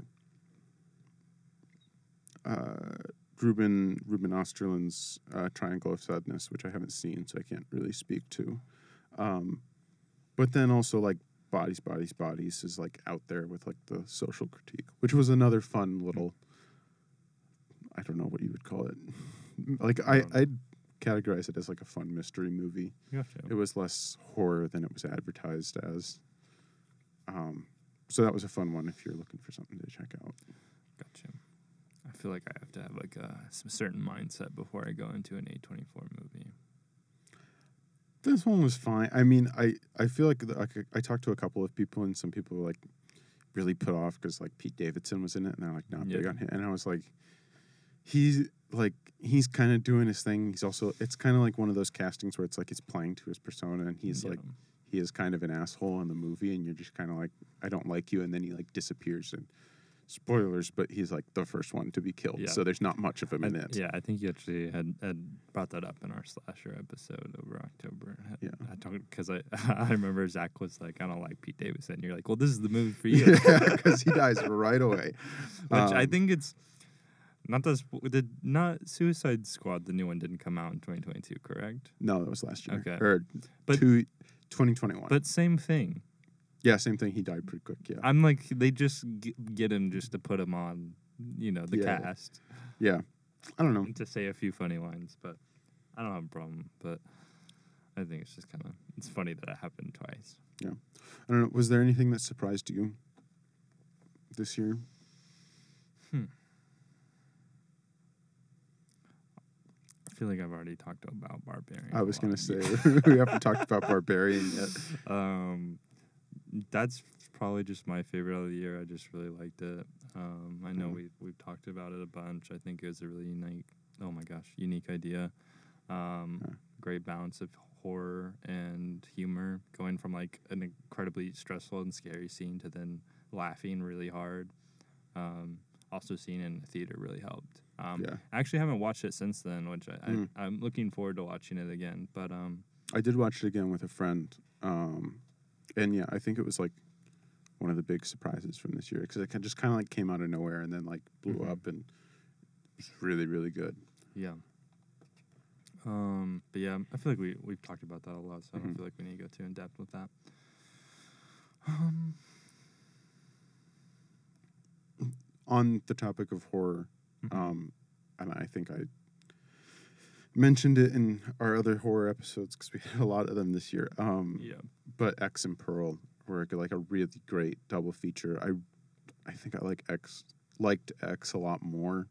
uh Ruben Ruben Östlund's uh, Triangle of Sadness, which I haven't seen, so I can't really speak to. Um, but then also like Bodies, Bodies, Bodies is like out there with like the social critique, which was another fun little. I don't know what you would call it. Like I, Um, I'd categorize it as like a fun mystery movie gotcha. it was less horror than it was advertised as. Um, so that was a fun one if you're looking for something to check out. Gotcha. I feel like I have to have like a s- certain mindset before I go into an A24 movie. This one was fine. I mean, I, I feel like, the, like I talked to a couple of people and some people were like really put off because like Pete Davidson was in it and they're like not big Yeah. on him. And I was like, he's like he's kind of doing his thing. He's also it's kind of like one of those castings where it's like he's playing to his persona and he's Yeah. like he is kind of an asshole in the movie and you're just kind of like I don't like you and then he like disappears and spoilers but he's like the first one to be killed Yeah. so there's not much of him I- in it Yeah, I think you actually had, had brought that up in our slasher episode over October. I- Yeah. I talked because I I remember Zach was like, I don't like Pete Davidson. You're like, well, this is the movie for you. yeah because he dies right away Which I Um, think it's not this did not Suicide Squad. The new one didn't come out in 2022, correct? no that was last year Okay. or But- two, 2021 But same thing. Yeah same thing he died pretty quick yeah I'm like they just g- get him just to put him on, you know, the Yeah. cast yeah I don't know to say a few funny lines. But I don't have a problem. But I think it's just kind of it's funny that it happened twice. Yeah. I don't know was there anything that surprised you this year I feel like I've already talked about Barbarian. I was gonna say we haven't talked about Barbarian yet Um, that's probably just my favorite of the year. I just really liked it. Um, I know Mhm. we we've talked about it a bunch. I think it was a really unique. Oh my gosh, unique idea. Um. Great balance of horror and humor, going from like an incredibly stressful and scary scene to then laughing really hard. Um, also, seeing it in the theater really helped. Um, yeah I actually haven't watched it since then, which I, Mm. I I'm looking forward to watching it again. But um, I did watch it again with a friend, um, and yeah, I think it was like one of the big surprises from this year because it just kind of like came out of nowhere and then like blew Mhm. up and was really really good. Yeah. Um, but yeah, I feel like we we've talked about that a lot, so I don't Mhm. feel like we need to go too in depth with that. Um, On the topic of horror, mhm. um, and I think I mentioned it in our other horror episodes because we had a lot of them this year. Um, yeah, but X and Pearl were like a really great double feature. I I think I like X liked X a lot more,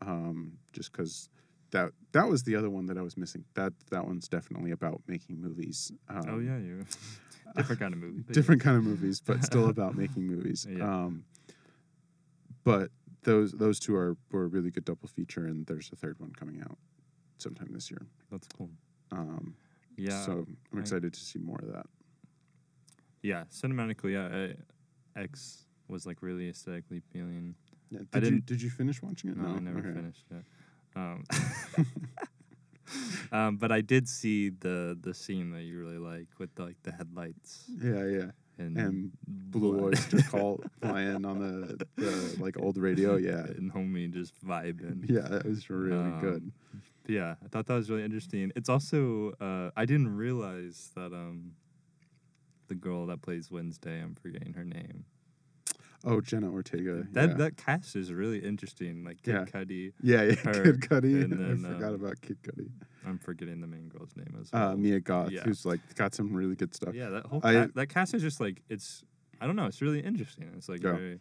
um, just because that that was the other one that I was missing. That that one's definitely about making movies. Um, oh yeah, you different kind of movie. different kind of movies, but still about making movies. Yeah. Um, but those those two are were a really good double feature, and there's a third one coming out sometime this year. That's cool. Um, Yeah, so I'm I- excited to see more of that. yeah. Cinematically, yeah, I, X was like really aesthetically appealing. Yeah, I did you didn't- did you finish watching it? No, I never Okay. finished it. Um, um, but I did see the the scene that you really like with the, like the headlights Yeah, yeah. and, And Blue blood. Oyster Cult playing on the, the like old radio. Yeah, and homie just vibing. yeah, that was really good. Um, but yeah, I thought that was really interesting. It's also uh, I didn't realize that um, the girl that plays Wednesday. I'm forgetting her name. Oh, Jenna Ortega. That yeah. that cast is really interesting. Like Kid Yeah. Cudi. yeah, yeah, her, Kid Cudi. and then, I forgot um, about Kid Cudi. I'm forgetting the main girl's name as well. Uh, Mia Goth, yeah. who's like got some really good stuff. yeah, that whole I- ca- that cast is just like it's. I don't know. It's really interesting. It's like Yeah. very.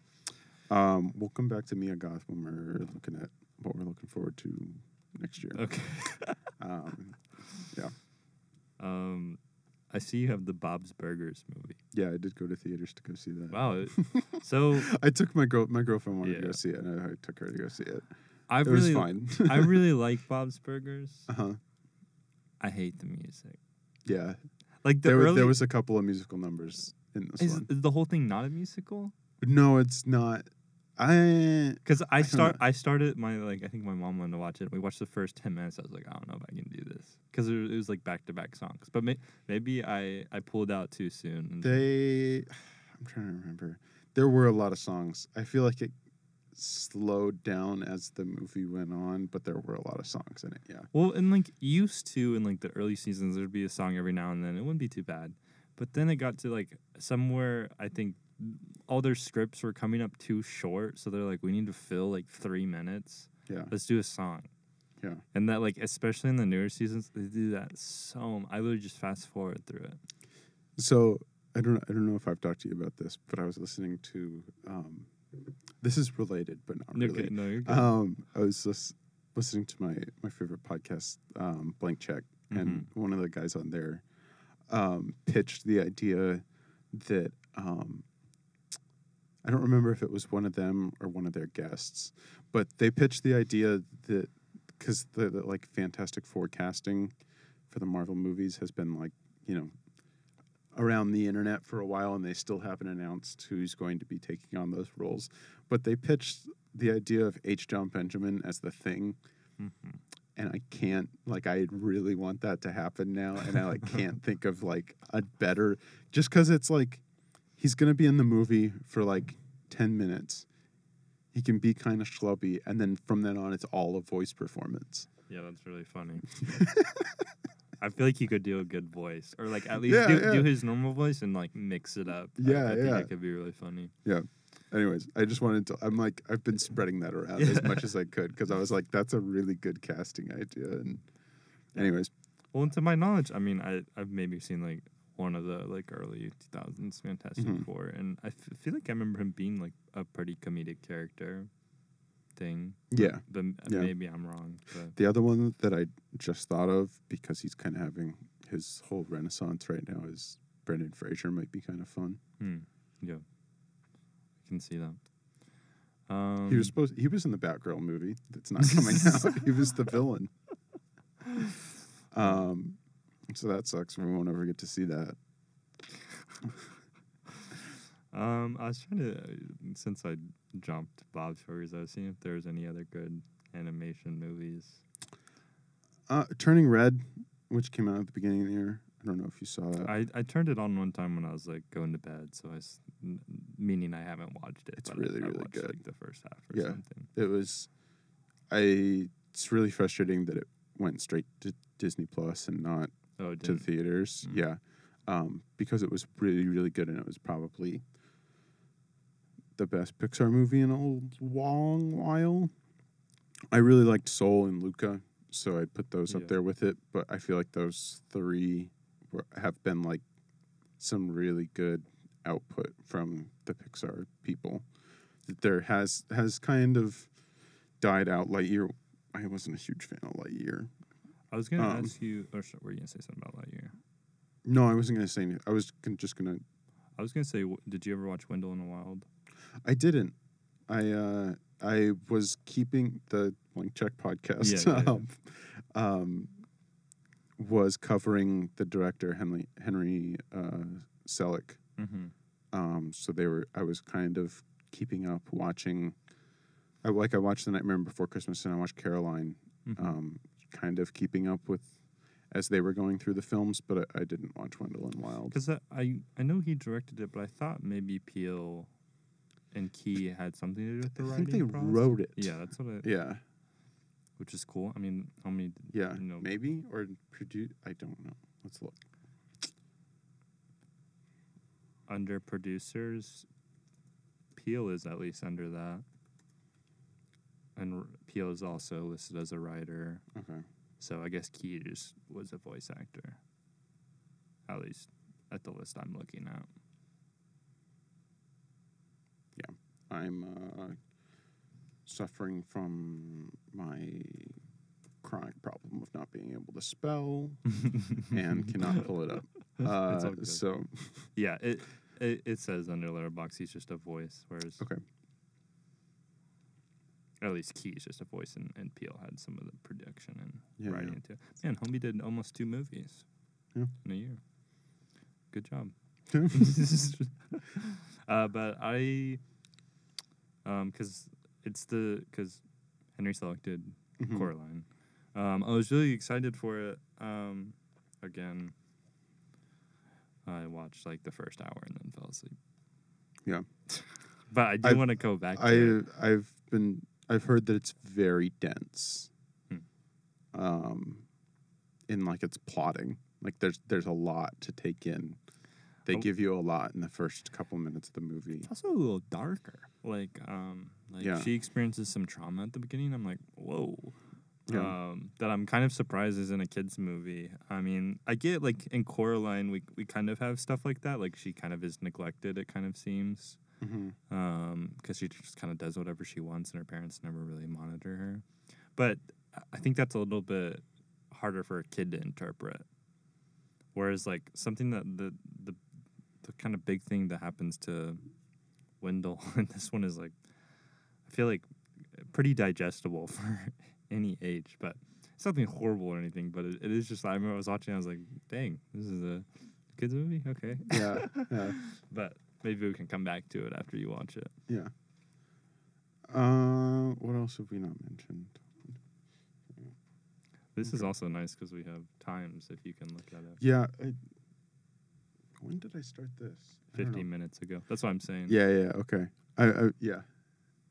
Um, we'll come back to Mia Goth when we're looking at what we're looking forward to next year. Okay. Um, yeah. Um, I see you have the Bob's Burgers movie. yeah, I did go to theaters to go see that. Wow. so I took my girl. My girlfriend wanted to go see it, and I, I took her to go see it. I it really, was fine. I really like Bob's Burgers. uh huh. I hate the music. Yeah, Like the there, early. there was a couple of musical numbers in this is, one. is the whole thing not a musical? No, it's not. I Because I don't start. I started my like, I think my mom wanted to watch it. We watched the first ten minutes. I was like, I don't know if I can do this because it, was- it was like back to back songs. But may, maybe I I pulled out too soon. they. I'm trying to remember. There were a lot of songs. I feel like it slowed down as the movie went on, but there were a lot of songs in it. Yeah. Well, and like used to in like the early seasons, there'd be a song every now and then. It wouldn't be too bad, but then it got to like somewhere. I think all their scripts were coming up too short, so they're like, we need to fill like three minutes. Yeah. Let's do a song. Yeah. And that like especially in the newer seasons, they do that so. I literally just fast forward through it. So I don't I don't know if I've talked to you about this, but I was listening to um, this is related, but not really. Okay, no, you're good. Um, I was lis- listening to my my favorite podcast, um, Blank Check, and Mm-hmm. one of the guys on there um, pitched the idea that um, I don't remember if it was one of them or one of their guests, but they pitched the idea that because the, the like Fantastic Four casting for the Marvel movies has been like you know around the internet for a while and they still haven't announced who's going to be taking on those roles but they pitched the idea of H. Jon Benjamin as the thing Mhm. and I can't like I really want that to happen now and I like can't think of like a better just cuz it's like he's going to be in the movie for like 10 minutes he can be kind of schlubby and then from then on it's all a voice performance Yeah, that's really funny. I feel like he could do a good voice, or like at least Yeah, do, yeah. do his normal voice and like mix it up. Yeah, I, think yeah. it could be really funny. Yeah. Anyways I just wanted to I'm like I've been spreading that around as much as I could cuz I was like that's a really good casting idea and anyways Well, and to my knowledge, I mean, I I've maybe seen like one of the like early 2000s Fantastic Mhm. Four, and I f- feel like I remember him being like a pretty comedic character thing. yeah but m- Yeah. maybe I'm wrong. But The other one that I just thought of because he's kind of having his whole renaissance right now is Brendan Fraser might be kind of fun. hmm, yeah, I can see that. Um, he was supposed he was in the Batgirl movie that's not coming out. He was the villain. Um, so that sucks. We won't ever get to see that. Um, I was trying to since I jumped Bob's Burgers, I was seeing if there was any other good animation movies. Uh, Turning Red, which came out at the beginning of the year. I don't know if you saw that. I, I turned it on one time when I was like going to bed, so I s- meaning I haven't watched it. It's but I- really, I really watched, good. Like the first half or Yeah. something. it was. I. It's really frustrating that it went straight to Disney Plus and not Oh, to the theaters. Mm. Yeah, um, because it was really, really good, and it was probably the best Pixar movie in a long while. I really liked Soul and Luca, so I'd put those Yeah. up there with it. But I feel like those three were, have been like some really good output from the Pixar people. That There has has kind of died out. Lightyear, I wasn't a huge fan of Lightyear. I was gonna um, ask you, or were you gonna say something about that year? No, I wasn't gonna say anything. I was just gonna I was gonna say, did you ever watch Wendell in the Wild? I didn't. I uh, I was keeping the Blank Check podcast. Yeah, yeah, yeah. um, um, was covering the director Henry Henry uh, Selick. Mm-hmm. Um, so they were. I was kind of keeping up, watching. I like I watched The Nightmare Before Christmas and I watched Coraline. Mm-hmm. Um, kind of keeping up with as they were going through the films, but I, I didn't watch Wendell and Wild. Because I I know he directed it, but I thought maybe Peele and Key had something to do with the writing. I think they process. wrote it. Yeah, that's what I. Yeah. Which is cool. I mean, how many? Yeah, you know, maybe or produce. I don't know. Let's look. under producers, Peele is at least under that. And Peele is also listed as a writer. Okay. So I guess Key just was a voice actor. At least at the list I'm looking at. Yeah, I'm uh, suffering from my chronic problem of not being able to spell and cannot pull it up. Uh, so Yeah, it, it it says under Letterbox he's just a voice, whereas okay, at least Key's just a voice, and, and Peele had some of the production and Yeah, writing too. Man, Homie did almost two movies Yeah. in a year. Good job. uh, but I, um, because it's the because Henry selected Mhm. Coraline. Um, I was really excited for it. Um, again, I watched like the first hour and then fell asleep. Yeah. but I do want to go back. To I it. I've been I've heard that it's very dense. Hmm. Um, in like its plotting, like there's there's a lot to take in. They Oh. give you a lot in the first couple minutes of the movie. It's also a little darker. Like, um, like Yeah. she experiences some trauma at the beginning. I'm like, whoa. Yeah. Um, that I'm kind of surprised is in a kids movie. I mean, I get like in Coraline, we we kind of have stuff like that. Like she kind of is neglected. It kind of seems. Hmm um, because she just kind of does whatever she wants, and her parents never really monitor her. But I- I think that's a little bit harder for a kid to interpret. Whereas, like something that the the the kind of big thing that happens to Wendell in this one is like, I feel like pretty digestible for any age, but it's nothing horrible or anything. But it, it is just I remember I was watching, I was like, dang, this is a kids movie, okay. Yeah, yeah, But maybe we can come back to it after you watch it. yeah. Uh, what else have we not mentioned? This is also nice because we have times if you can look at it. Yeah. I, when did I start this? I 15 minutes ago. That's what I'm saying. Yeah, yeah, okay. I, I yeah.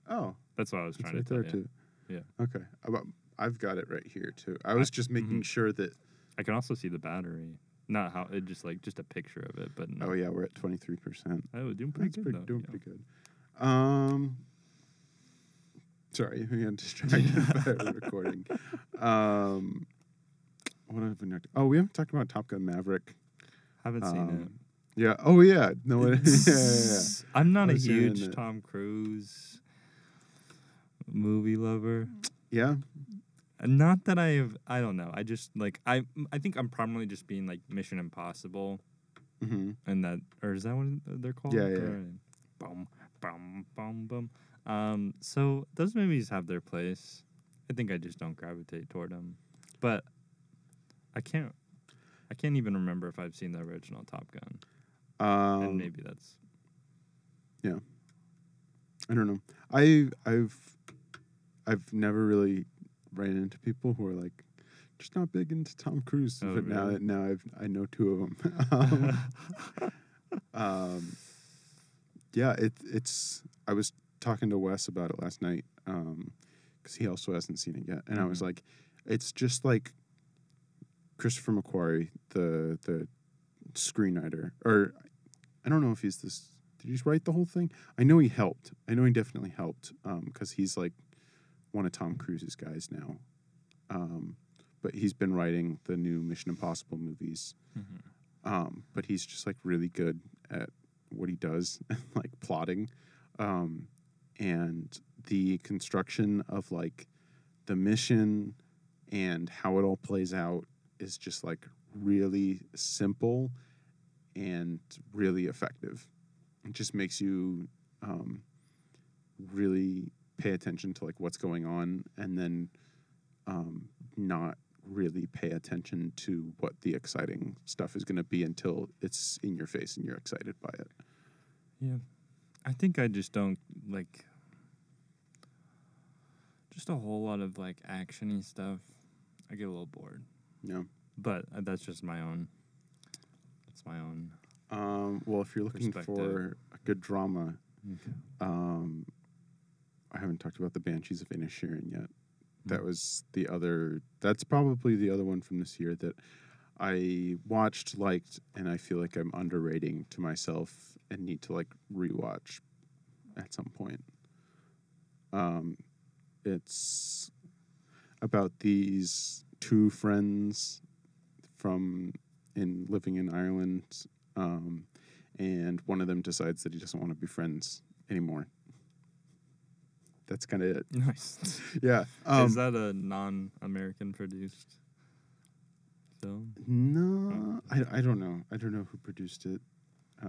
Oh, That's what I was trying right to tell you. too. Yeah. Okay. About, I've got it right here too. I was just making mhm. sure that. I can also see the battery. Not how it just like just a picture of it, but no. Oh yeah, we're at twenty three percent. Oh, doing pretty That's good pretty, though. doing yeah. pretty good. Um, sorry, we got distracted by the recording. Um, what have we not? Oh, we haven't talked about Top Gun Maverick. Haven't seen it. Yeah. Oh yeah. No. yeah, yeah, yeah. I'm not a huge Tom Cruise movie lover. Yeah. And Not that I have. I don't know. I just like I. I think I'm probably just being like Mission Impossible, hmm and that or is that what they're called? Yeah, yeah. Or- Boom, boom, boom, boom. Um, so those movies have their place. I think I just don't gravitate toward them, but I can't. I can't even remember if I've seen the original Top Gun, and Um, maybe that's Yeah. I don't know. I I've I've never really ran into people who are like just not big into Tom Cruise. Oh, but now really? now I've I know two of them. um, um, yeah, it it's. I was talking to Wes about it last night because he also hasn't seen it yet, and I was Mhm. like, it's just like Christopher McQuarrie, the the screenwriter, or I don't know if he's this. Did he write the whole thing? I know he helped. I know he definitely helped because he's like one of Tom Cruise's guys now. Um, but he's been writing the new Mission Impossible movies. Um, but he's just like really good at what he does, like plotting, um, and the construction of like the mission and how it all plays out is just like really simple and really effective. It just makes you um, really pay attention to like what's going on, and then um, not really pay attention to what the exciting stuff is going to be until it's in your face and you're excited by it. Yeah. I think I just don't like just a whole lot of like actiony stuff. I get a little bored. Yeah. But uh, that's just my own that's my own Um, well, if you're looking for a good drama, um, I haven't talked about the Banshees of Inisherin yet. That Mm. was the other. That's probably the other one from this year that I watched, liked, and I feel like I'm underrating to myself and need to like rewatch at some point. Um, it's about these two friends from in living in Ireland, um, and one of them decides that he doesn't want to be friends anymore. That's kind of it. Nice. Yeah. Um, Is that a non-American produced film? no, I, I don't know. I don't know who produced it. Uh,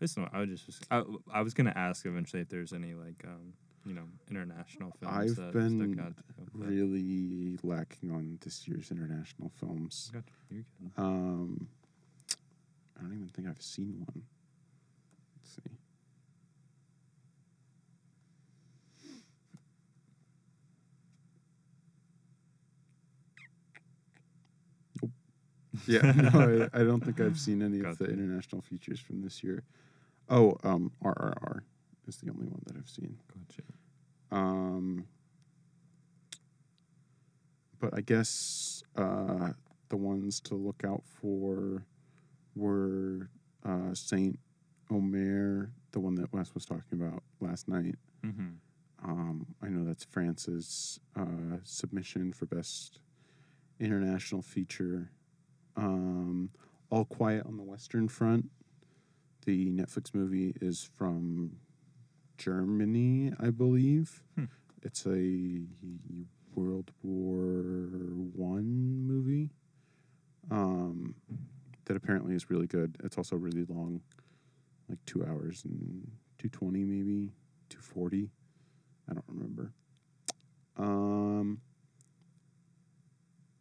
It's not. I was just. I, I was gonna ask eventually if there's any like um you know international films I've that been stuck out. Really lacking on this year's international films. Gotcha, you're good. Um, I don't even think I've seen one. Let's see. Yeah, no, I, I don't think I've seen any of the international features from this year. Oh, um, RRR is the only one that I've seen. Gotcha. Um, but I guess uh, the ones to look out for were uh, Saint Omer, the one that Wes was talking about last night. Mm-hmm. Um, I know that's France's uh, submission for best international feature. Um, All Quiet on the Western Front, the Netflix movie, is from Germany, I believe. Hmm. It's a World War One movie um, that apparently is really good. It's also really long, like two hours and two twenty, maybe two forty. I don't remember. Um,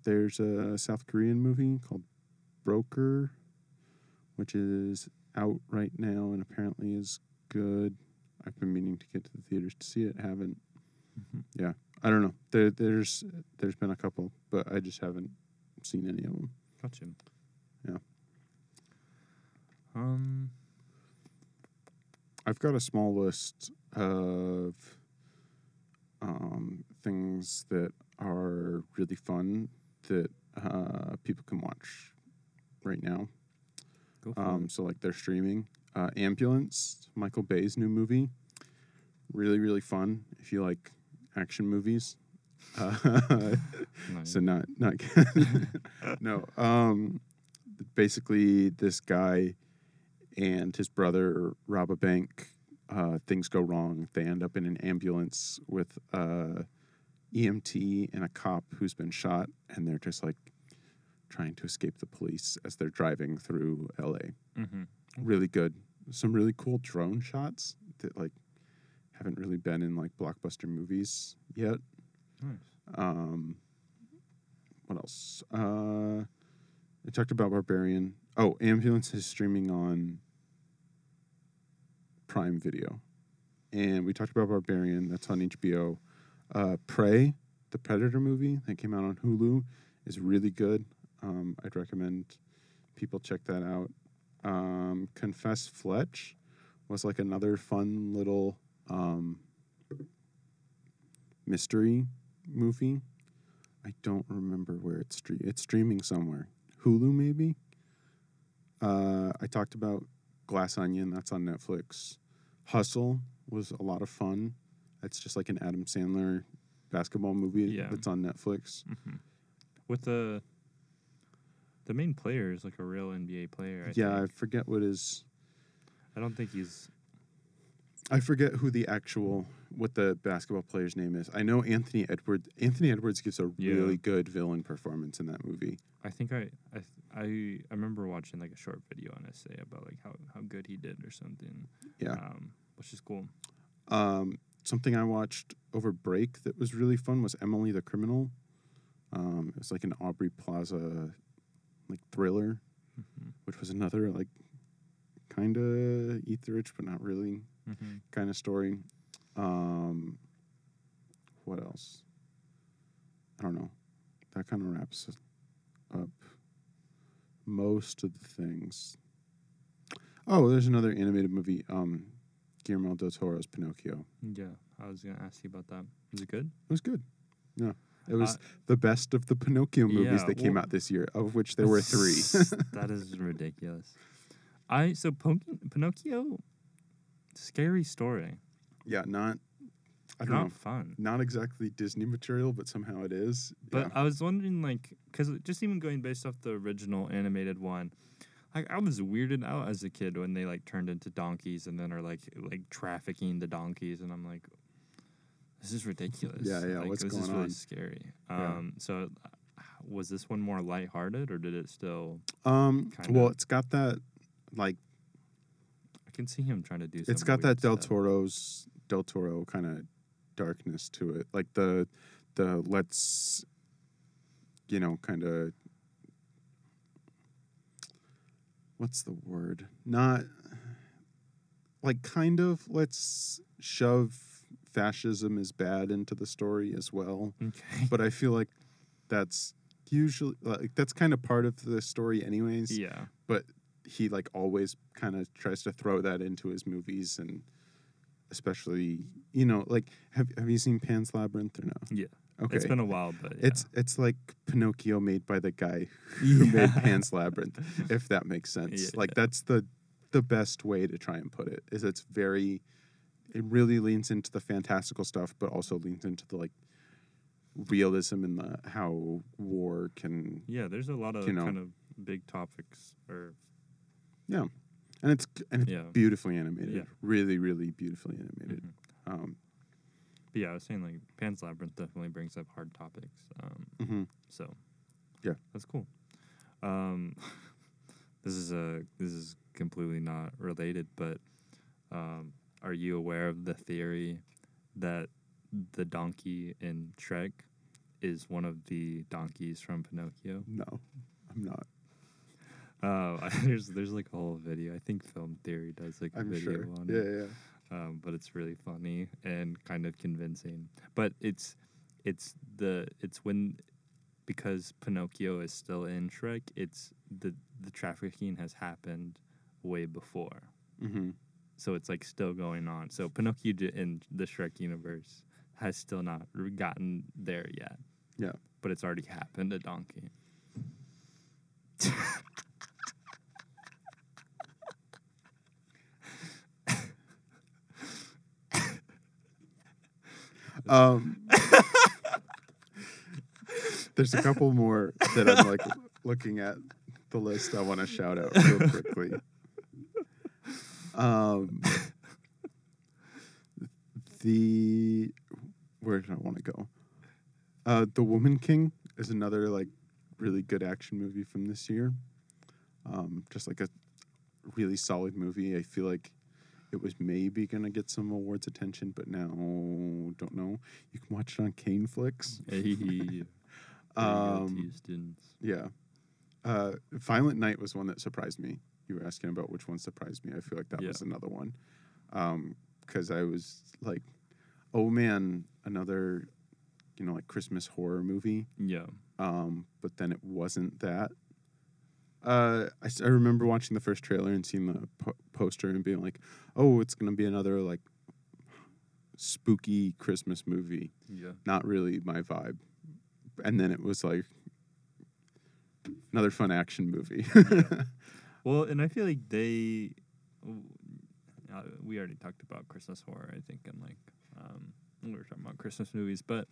there's a South Korean movie called Broker, which is out right now and apparently is good. I've been meaning to get to the theaters to see it. Haven't. Mm-hmm. I don't know. There, there's there's been a couple, but I just haven't seen any of them. Gotcha. Yeah. Um. I've got a small list of um, things that are really fun that uh, people can watch right now. Um, so like they're streaming. Uh, Ambulance, Michael Bay's new movie, really really fun. If you like action movies, uh, so not not no. Um, basically, this guy and his brother rob a bank. Uh, things go wrong. They end up in an ambulance with uh, EMT and a cop who's been shot, and they're just like trying to escape the police as they're driving through LA. mm-hmm. Really good. Some really cool drone shots that like haven't really been in like blockbuster movies yet. Nice. Um, what else? Uh, I talked about Barbarian. Oh, Ambulance is streaming on Prime Video, and we talked about Barbarian. That's on HBO. Uh, Prey, the Predator movie that came out on Hulu, is really good. Um, I'd recommend people check that out. Um, Confess Fletch was like another fun little um, mystery movie. I don't remember where it's stre- it's streaming somewhere. Hulu maybe. Uh, I talked about Glass Onion. That's on Netflix. Hustle was a lot of fun. It's just like an Adam Sandler basketball movie Yeah. that's on Netflix. Mm-hmm. With the the main player is like a real NBA player. I yeah, I forget what his. I don't think he's. I forget who the actual what the basketball player's name is. I know Anthony Edwards. Anthony Edwards gives a Yeah. really good villain performance in that movie. I think I I I, I remember watching like a short video on essay about like how, how good he did or something. Yeah. Um, which is cool. Um, something I watched over break that was really fun was Emily the Criminal. Um, it was like an Aubrey Plaza like thriller, Mm-hmm. which was another like kind of etherish but not really Mm-hmm. kind of story. Um, what else? I don't know. That kind of wraps up most of the things. Oh, there's another animated movie. Um, Guillermo del Toro's Pinocchio. Yeah, I was gonna ask you about that. Was it good? It was good. I It was Uh, the best of the Pinocchio movies yeah, that came well- out this year, of which there were three. that is ridiculous. I so Pon- Pinocchio, scary story. yeah, not. I don't Not know. fun. Not exactly Disney material, but somehow it is. But yeah. I was wondering, like, because just even going based off the original animated one, like I was weirded out as a kid when they like turned into donkeys and then are like like trafficking the donkeys, and I'm like, this is ridiculous. Yeah, yeah, Like, what's this is going really on? scary. Yeah. Um, so uh, was this one more lighthearted or did it still? um, kinda- well, it's got that like I can see him trying to do. It's got that Del. Toro's Del Toro kind of darkness to it, like the the let's you know kind of what's the word? Not like kind of let's shove fascism as bad into the story as well, Okay. but I feel like that's usually like that's kind of part of the story anyways yeah. but he like always kind of tries to throw that into his movies and especially you know like have have you seen Pan's Labyrinth or no? Yeah. Okay. It's been a while, but yeah. it's it's like Pinocchio made by the guy who Yeah. made Pan's Labyrinth, if that makes sense. Yeah. Like that's the the best way to try and put it. Is it's very it really leans into the fantastical stuff, but also leans into the like realism and the how war can yeah. There's a lot of you know. kind of big topics or Yeah, and it's and it's beautifully animated. Yeah. Really, really beautifully animated. Mhm. Um, But yeah, I was saying like Pan's Labyrinth definitely brings up hard topics. Um, mhm. so Yeah. that's cool. Um, this is a this is completely not related, but um, are you aware of the theory that the donkey in Shrek is one of the donkeys from Pinocchio? No, I'm not. Uh, there's there's like a whole video. I think Film Theory does like a I'm video sure. on Yeah, it. yeah. Um, but it's really funny and kind of convincing. But it's it's the it's when because Pinocchio is still in Shrek. It's the the trafficking has happened way before, Mm-hmm. so it's like still going on. So Pinocchio in the Shrek universe has still not gotten there yet. Yeah. but it's already happened. A donkey. Um, there's a couple more that I'm like looking at the list. I want to shout out real quickly. Um, the where did I want to go? Uh, the Woman King is another like really good action movie from this year. Um, just like a really solid movie. I feel like it was maybe gonna get some awards attention, but now don't know. You can watch it on Kane Flicks. Hey, Um, students. yeah. Uh, Violent Night was one that surprised me. You were asking about which one surprised me. I feel like that Yeah. was another one. Because I was like, oh man, another, you know, like Christmas horror movie. Yeah. Um, but then it wasn't that. Uh, I, I remember watching the first trailer and seeing the po- poster and being like, oh, it's going to be another like spooky Christmas movie Yeah. not really my vibe. And then it was like another fun action movie. Well, and I feel like they, uh, we already talked about Christmas horror. I think, and like um, we were talking about Christmas movies, but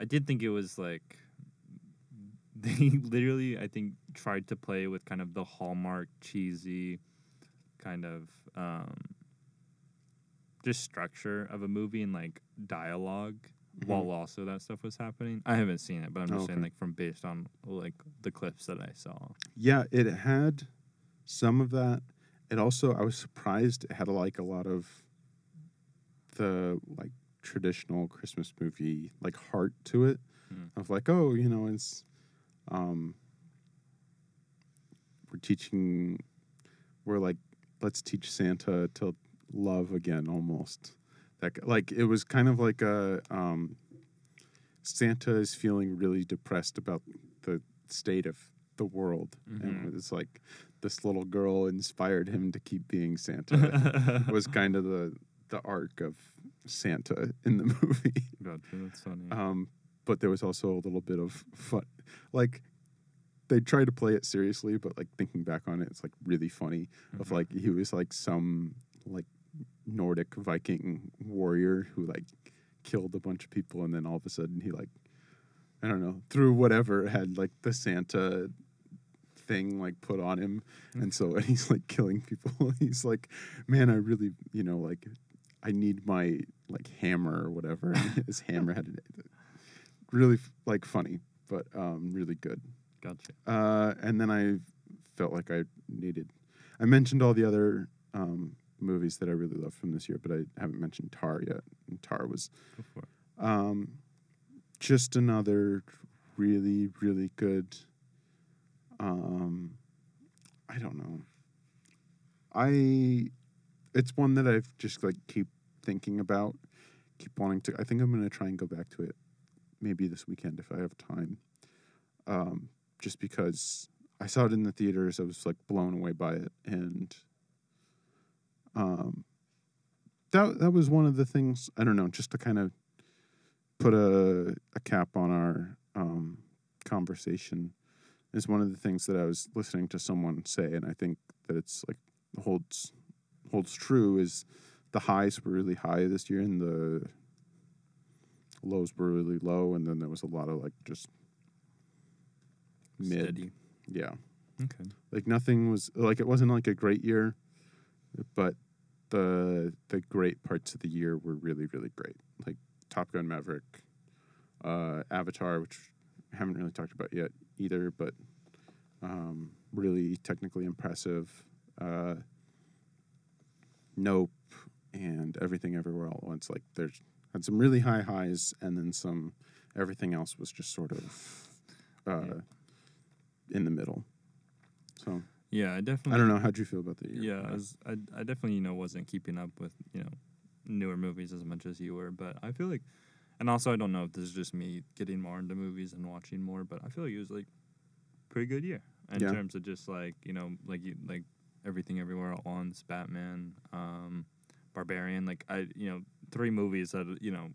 I did think it was like they literally, I think, tried to play with kind of the hallmark cheesy kind of um, just structure of a movie and like dialog while also that stuff was happening. I haven't seen it, but I'm just Oh, saying like from based on like the clips that I saw. yeah, it had some of that. It also I was surprised it had like a lot of the like traditional Christmas movie like heart to it. Mm. Of like, oh, you know, it's um we're teaching we're like let's teach Santa to love again almost. That like it was kind of like a um Santa is feeling really depressed about the state of the world. Mhm. And it's like this little girl inspired him to keep being Santa. was kind of the the arc of Santa in the movie. Gotcha, that's funny. Um, but there was also a little bit of fun. Like they tried to play it seriously, but like thinking back on it, it's like really funny. Of Mhm. like he was like some like Nordic Viking warrior who like killed a bunch of people, and then all of a sudden he like I don't know through whatever had like the Santa thing like put on him, and so and he's like killing people. he's like, man, I really you know like I need my like hammer or whatever. And his hammer had really like funny, but um really good. Gotcha. Uh, and then I felt like I needed. I mentioned all the other um, movies that I really loved from this year, but I haven't mentioned Tar yet. And Tar was Go for it. um, just another really, really good. Um, I don't know. I, it's one that I've just like keep thinking about, keep wanting to. I think I'm gonna try and go back to it, maybe this weekend if I have time. Um, just because I saw it in the theaters, I was like blown away by it, and um, that that was one of the things. I don't know, just to kind of put a a cap on our um, conversation is one of the things that I was listening to someone say, and I think that it's like holds holds true is the highs were really high this year and the lows were really low, and then there was a lot of like just mid, Steady. yeah, Okay. like nothing was like it wasn't like a great year, but the the great parts of the year were really really great. Like Top Gun Maverick, uh, Avatar, which I haven't really talked about yet either, but um, really technically impressive. Uh, nope, and everything everywhere all at once. Like there's had some really high highs, and then some. Everything else was just sort of uh, Yeah. in the middle. So Yeah, I definitely. I don't know. How'd you feel about the year? Yeah, I, was, I, I definitely you know wasn't keeping up with you know newer movies as much as you were, but I feel like, and also I don't know if this is just me getting more into movies and watching more, but I feel like it was like pretty good year in Yeah. terms of just like you know like you like everything everywhere at once, Batman, um, Barbarian, like I you know three movies that you know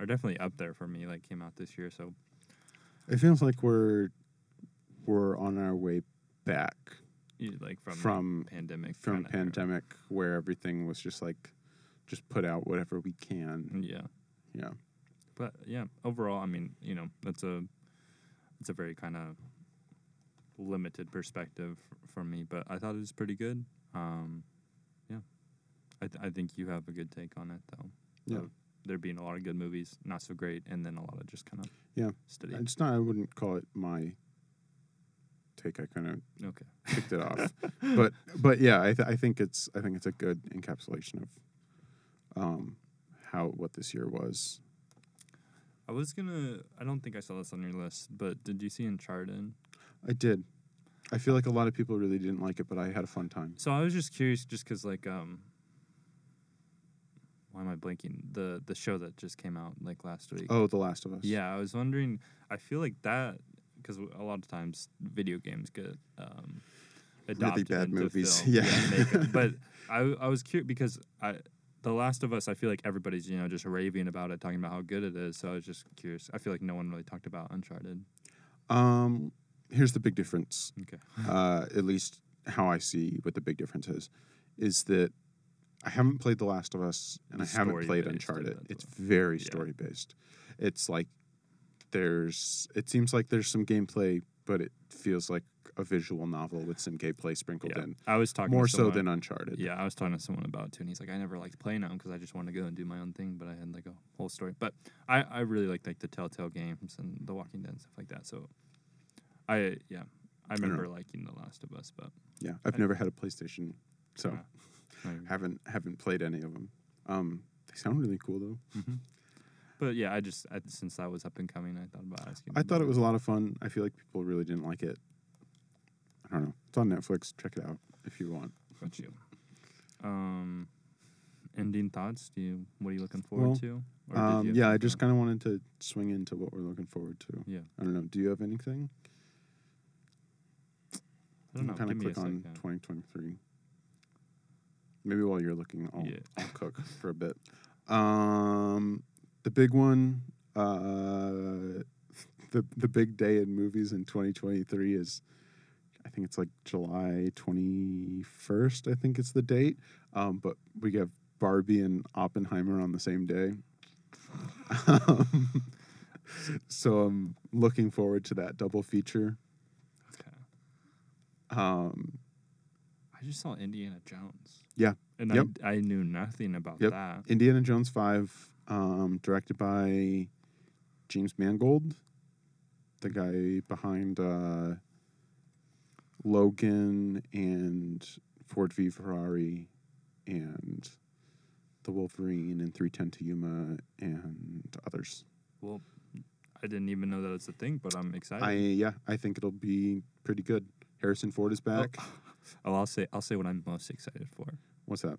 are definitely up there for me. Like came out this year, so It feels like we're we're on our way back you- like from From- pandemic from kinda era. pandemic, where everything was just like just put out whatever we can. Yeah. Yeah, But yeah, overall, I mean, you know, that's a it's a very kind of limited perspective f- from me, but I thought it was pretty good. Um, I th- I think you have a good take on it though. Yeah. of there being a lot of good movies, not so great, and then a lot of just kind of Yeah. steady. it's not. I wouldn't call it my take. I kind of Okay, kicked it off, but but yeah, I, th- I think it's I think it's a good encapsulation of um how what this year was. I was gonna. I don't think I saw this on your list, but did you see Uncharted? I did. I feel like a lot of people really didn't like it, but I had a fun time. So I was just curious, just because like um, why am I blanking? The the show that just came out like last week. Oh, The Last of Us. Yeah, I was wondering. I feel like that because a lot of times video games get um, adopted bad into movies, film. yeah. make- but I I was curious because I. The Last of Us, I feel like everybody's you know just raving about it, talking about how good it is. So I was just curious. I feel like no one really talked about Uncharted. Um, here's the big difference. Okay. uh, at least how I see what the big difference is, is that I haven't played The Last of Us and I haven't played Uncharted. It's what- very yeah. story based. It's like there's, it seems like there's some gameplay, but it feels like a visual novel with some gameplay sprinkled Yeah, in. I was talking More to so than Uncharted. Yeah, I was talking to someone about it too, and he's like, I never liked playing them because I just wanted to go and do my own thing, but I had like a whole story. But I, I really like like the Telltale games and The Walking Dead and stuff like that. So I yeah, I remember liking The Last of Us, but Yeah, I've I- never had a PlayStation, so uh, I- haven't haven't played any of them. Um, they sound really cool though. mhm. But yeah, I just I, since that was up and coming, I thought about asking. I thought it was a lot of fun. I feel like people really didn't like it. I don't know. It's on Netflix. Check it out if you want. Got you. Um, ending thoughts? Do you what are you looking forward Well, to? Um, yeah, I just kind of wanted to swing into what we're looking forward to. yeah. I don't know. Do you have anything? I don't know. Kind of click on 2023. Maybe while you're looking, I'll, Yeah. I'll cook for a bit. Um, the big one, Uh, the the big day in movies in 2023 is, I think it's like July 21st. I think it's the date. Um, but we have Barbie and Oppenheimer on the same day. um, so I'm looking forward to that double feature. Okay. Um, I just saw Indiana Jones. Yeah. And Yep. I I knew nothing about Yep. that. Indiana Jones 5, um, directed by James Mangold, the guy behind uh, Logan and Ford v Ferrari and The Wolverine and 310 to Yuma and others. Well, I didn't even know that was a thing, but I'm excited. I yeah, I think it'll be pretty good. Harrison Ford is back. oh, I'll say I'll say what I'm most excited for: What's that?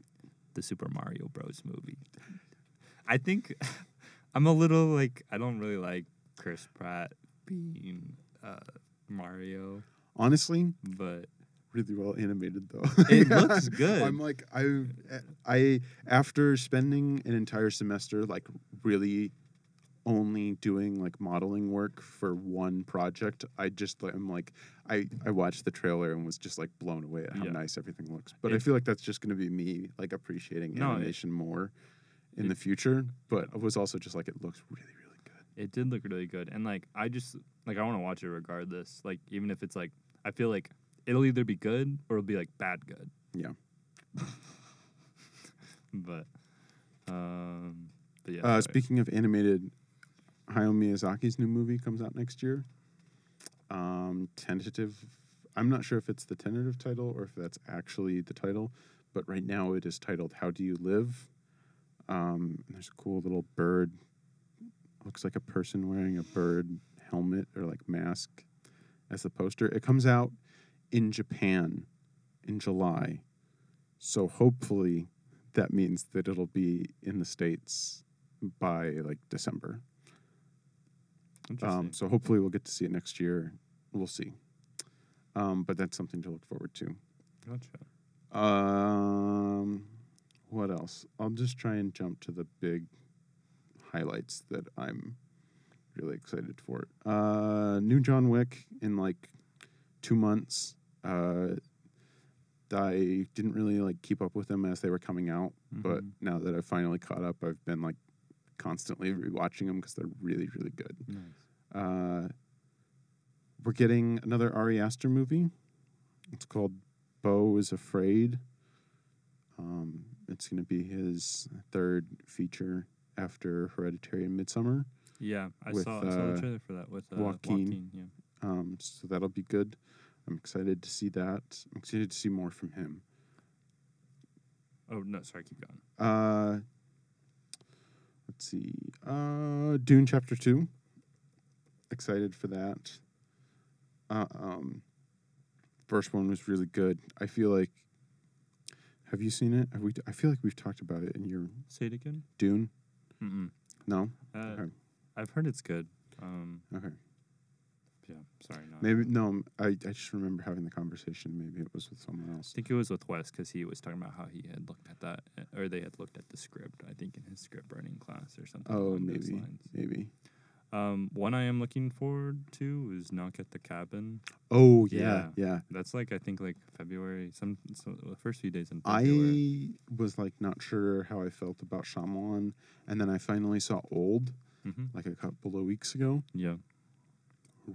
the Super Mario Bros. movie. I think I'm a little like I don't really like Chris Pratt being uh, Mario, Honestly, but really well animated though. It looks good. I'm like I I after spending an entire semester like really only doing like modeling work for one project, I just I'm like I I watched the trailer and was just like blown away at how Yeah. nice everything looks. But I feel like that's just going to be me like appreciating No, it- animation more in it- the future, but I was also just like it looks really really good. it did look really good. And like I just like I want to watch it regardless. Like even if it's like I feel like it'll either be good or it'll be like bad good. Yeah. But um, but yeah. Uh, speaking of animated, Hayao Miyazaki's new movie comes out next year. Um, tentative. I'm not sure if it's the tentative title or if that's actually the title, but right now it is titled "How Do You Live." Um, there's a cool little bird. Looks like a person wearing a bird helmet or like mask as the poster. It comes out in Japan in July, so hopefully that means that it'll be in the states by like December. Um, so hopefully we'll get to see it next year. We'll see. Um, but that's something to look forward to. gotcha. Um, what else? I'll just try and jump to the big highlights that I'm really excited for. Uh, new John Wick in like two months. Uh, I didn't really like keep up with them as they were coming out, but Mhm. now that I've finally caught up, I've been like constantly rewatching them because they're really, really good. Nice. Uh, we're getting another Ari Aster movie. It's called Beau is Afraid. Um, it's going to be his third feature after Hereditary and Midsommar. Yeah, I with, saw I saw uh, the trailer for that with uh, Joaquin. Joaquin. Yeah. Um, so that'll be good. I'm excited to see that. I'm excited to see more from him. Oh no, sorry, keep going. Uh, let's see. Uh, Dune Chapter Two. Excited for that. Uh, um, first one was really good. I feel like. Have you seen it? Have we? I feel like we've talked about it in your Say it again. Dune. Mm-mm. No. Uh, Okay. I've heard it's good. Um, Okay. Yeah, sorry, no. Maybe no. I, I just remember having the conversation. Maybe it was with someone else. I think it was with Wes because he was talking about how he had looked at that, uh, or they had looked at the script. I think in his script writing class or something. Oh, along those maybe. lines. Maybe. Um, one I am looking forward to is Knock at the Cabin. Oh yeah, yeah. That's like I think like February, some so the first few days in February. I was like not sure how I felt about Shyamalan, and then I finally saw Old hmm like a couple of weeks ago. Yeah,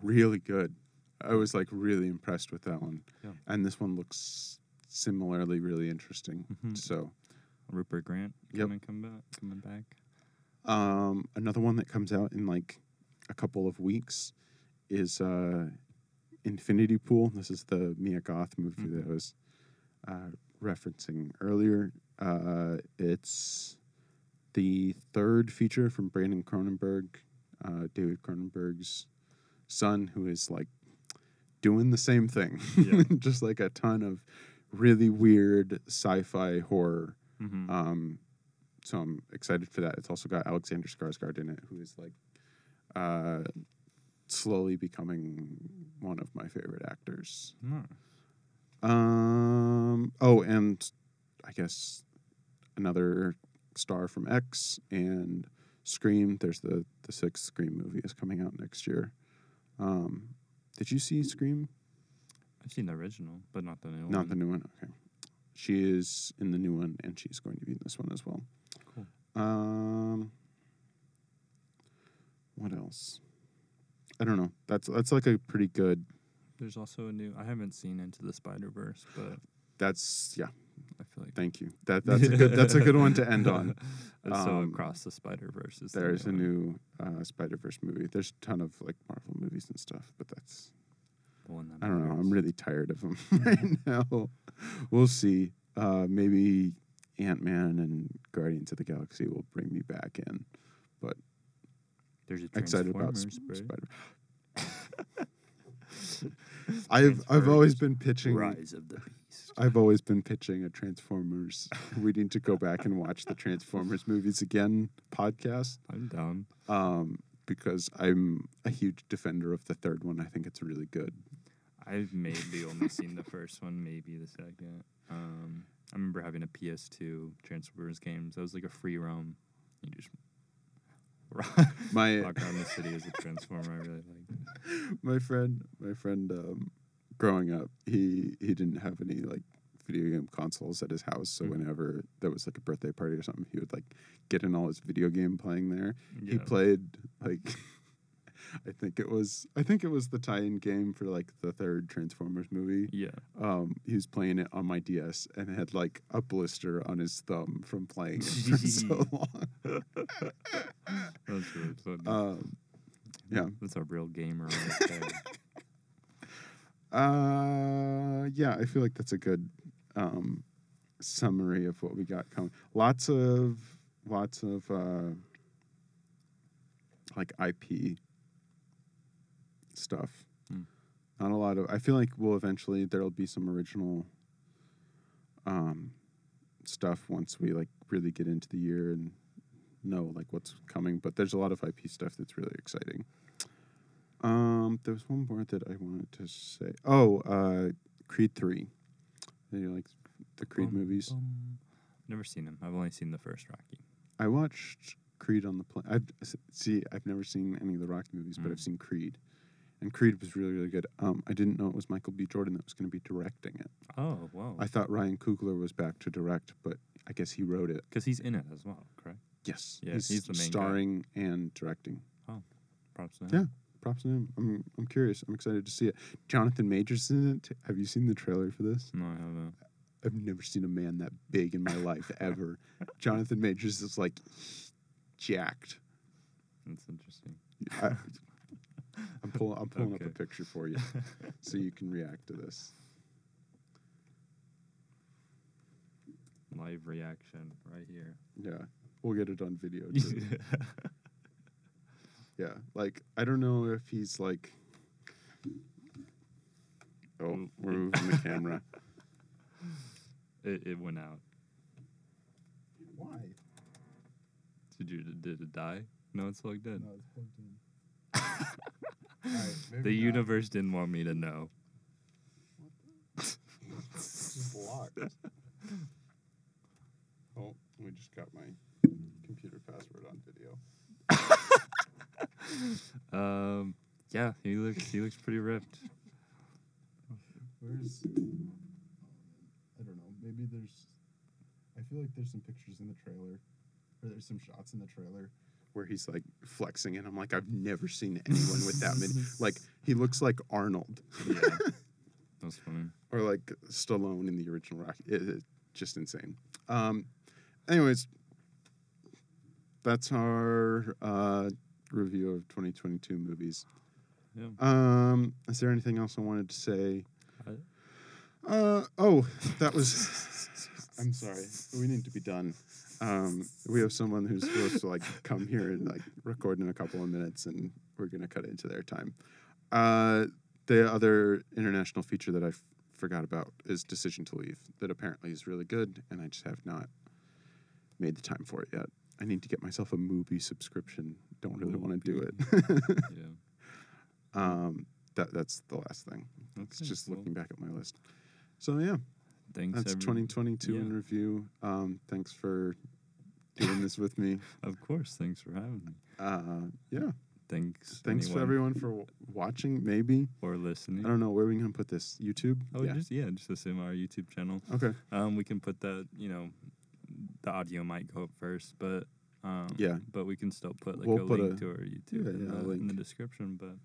Really good. I was like really impressed with that one, Yeah. and this one looks similarly really interesting. Mhm. So, Rupert Grint Yep. coming come back, coming back. um, another one that comes out in like a couple of weeks is uh, Infinity Pool. This is the Mia Goth movie that I was uh, referencing earlier. Uh, it's the third feature from Brandon Cronenberg, uh, David Cronenberg's son, who is like doing the same thing, Yeah. just like a ton of really weird sci-fi horror. hmm Um, so I'm excited for that. It's also got Alexander Skarsgård in it, who is like uh, slowly becoming one of my favorite actors. No. Um, oh, and I guess another star from X and Scream. There's the the sixth Scream movie is coming out next year. Um, did you see Scream? I've seen the original, but not the new one. Not the new one. Okay. She is in the new one, and she's going to be in this one as well. Cool. Um, what else? I don't know. That's that's like a pretty good. There's also a new. I haven't seen Into the Spider Verse, but That's yeah. I feel like Thank you. That that's a good that's a good one to end on. And so Um, across the Spider Verse There's a new uh, Spider Verse movie. There's a ton of like Marvel movies and stuff, but that's The one that I don't know. I'm really tired of them right now. We'll see. Uh, maybe Ant Man and Guardians of the Galaxy will bring me back in. But there's a Excited about Sp-. Spider. I've I've always been pitching. Rise of the. I've always been pitching a Transformers. we need to go back and watch the Transformers movies again podcast. I'm down. Um, because I'm a huge defender of the third one. I think it's really good. I've maybe only seen the first one, maybe the second. Um, I remember having a PS2 Transformers games. That was like a free roam. You just My walk around the city as a transformer. I really liked it. my friend my friend um, growing up he he didn't have any like video game consoles at his house so Mhm. whenever there was like a birthday party or something he would like get in all his video game playing there he played like i think it was i think it was the tie-in game for like the third transformers movie Yeah. um he was playing it on my ds and had like a blister on his thumb from playing it for so long That's really funny. um yeah. That's a real gamer right there. Uh, yeah, I feel like that's a good um, summary of what we got coming. Lots of lots of uh, like IP stuff. Hmm. Not a lot of. I feel like we'll eventually there'll be some original um, stuff once we like really get into the year and know like what's coming. But there's a lot of IP stuff that's really exciting. Um, there was one more that I wanted to say. Oh, uh, Creed three. You like the Creed Bum, movies? bum. Never seen them. I've only seen the first Rocky. I watched Creed on the plane. I've see. I've never seen any of the Rocky movies, but I've Mm. seen Creed, and Creed was really really good. Um, I didn't know it was Michael B. Jordan that was going to be directing it. Oh wow! I thought Ryan Coogler was back to direct, but I guess he wrote it. Because he's in it as well, correct? Yes, Yeah, he's the main guy. starring and directing. Oh, Props to him. Yeah. Props to him. I'm I'm curious. I'm excited to see it. Jonathan Majors in it. Have you seen the trailer for this? No, I haven't. I've never seen a man that big in my life ever. Jonathan Majors is like jacked. That's interesting. I, I'm pulling. I'm pulling up a picture for you so you can react to this. Live reaction right here. Yeah, we'll get it on video. Too. yeah, like I don't know if he's like. Oh, mm, we're moving the camera. it, it went out. Why? Did you did it die? No, it's plugged in. it's plugged in. Alright, maybe the not. universe didn't want me to know. It's locked. Oh, we just got my computer password on video. Um, yeah, he looks he looks pretty ripped. Where's I don't know. Maybe there's I feel like there's some pictures in the trailer or there's some shots in the trailer where he's like flexing and I'm like I've never seen anyone with that many like he looks like Arnold Yeah, that's funny. or like Stallone in the original Rocky. It, it's just insane. Um anyways that's our uh review of 2022 movies. Yeah. Um is there anything else I wanted to say? I- Uh oh, that was. I'm sorry. We need to be done. Um, we have someone who's supposed to like come here and like record in a couple of minutes, and we're gonna cut into their time. Uh, the other international feature that I f- forgot about is Decision to Leave. That apparently is really good, and I just have not made the time for it yet. I need to get myself a movie subscription. Don't really want to do it. Yeah. um, that that's the last thing. It's just well, looking back at my list. So yeah, Thanks. that's every- 2022 in review. Um, thanks for doing this with me. Of course. Thanks for having me. Uh, yeah. Thanks. Thanks for everyone for watching. Maybe or listening. I don't know where we can put this. YouTube. Oh, yeah. just yeah, just assume our YouTube channel. Okay. Um, we can put that. You know, the audio might go up first, but um, Yeah. but we can still put like We'll a put link a- to our YouTube yeah, in, yeah, the, in the description. But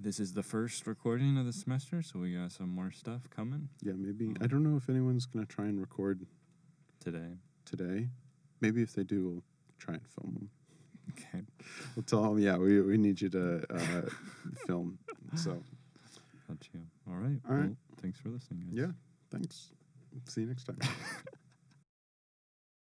this is the first recording of the semester, so we got some more stuff coming Yeah. Maybe I don't know if anyone's gonna try and record today. today. Maybe if they do, we'll try and film them. Okay. We'll tell them, yeah, we, we need you to uh, film. So, Got you. All right. All right. Well, thanks for listening. Guys. yeah, thanks. See you next time.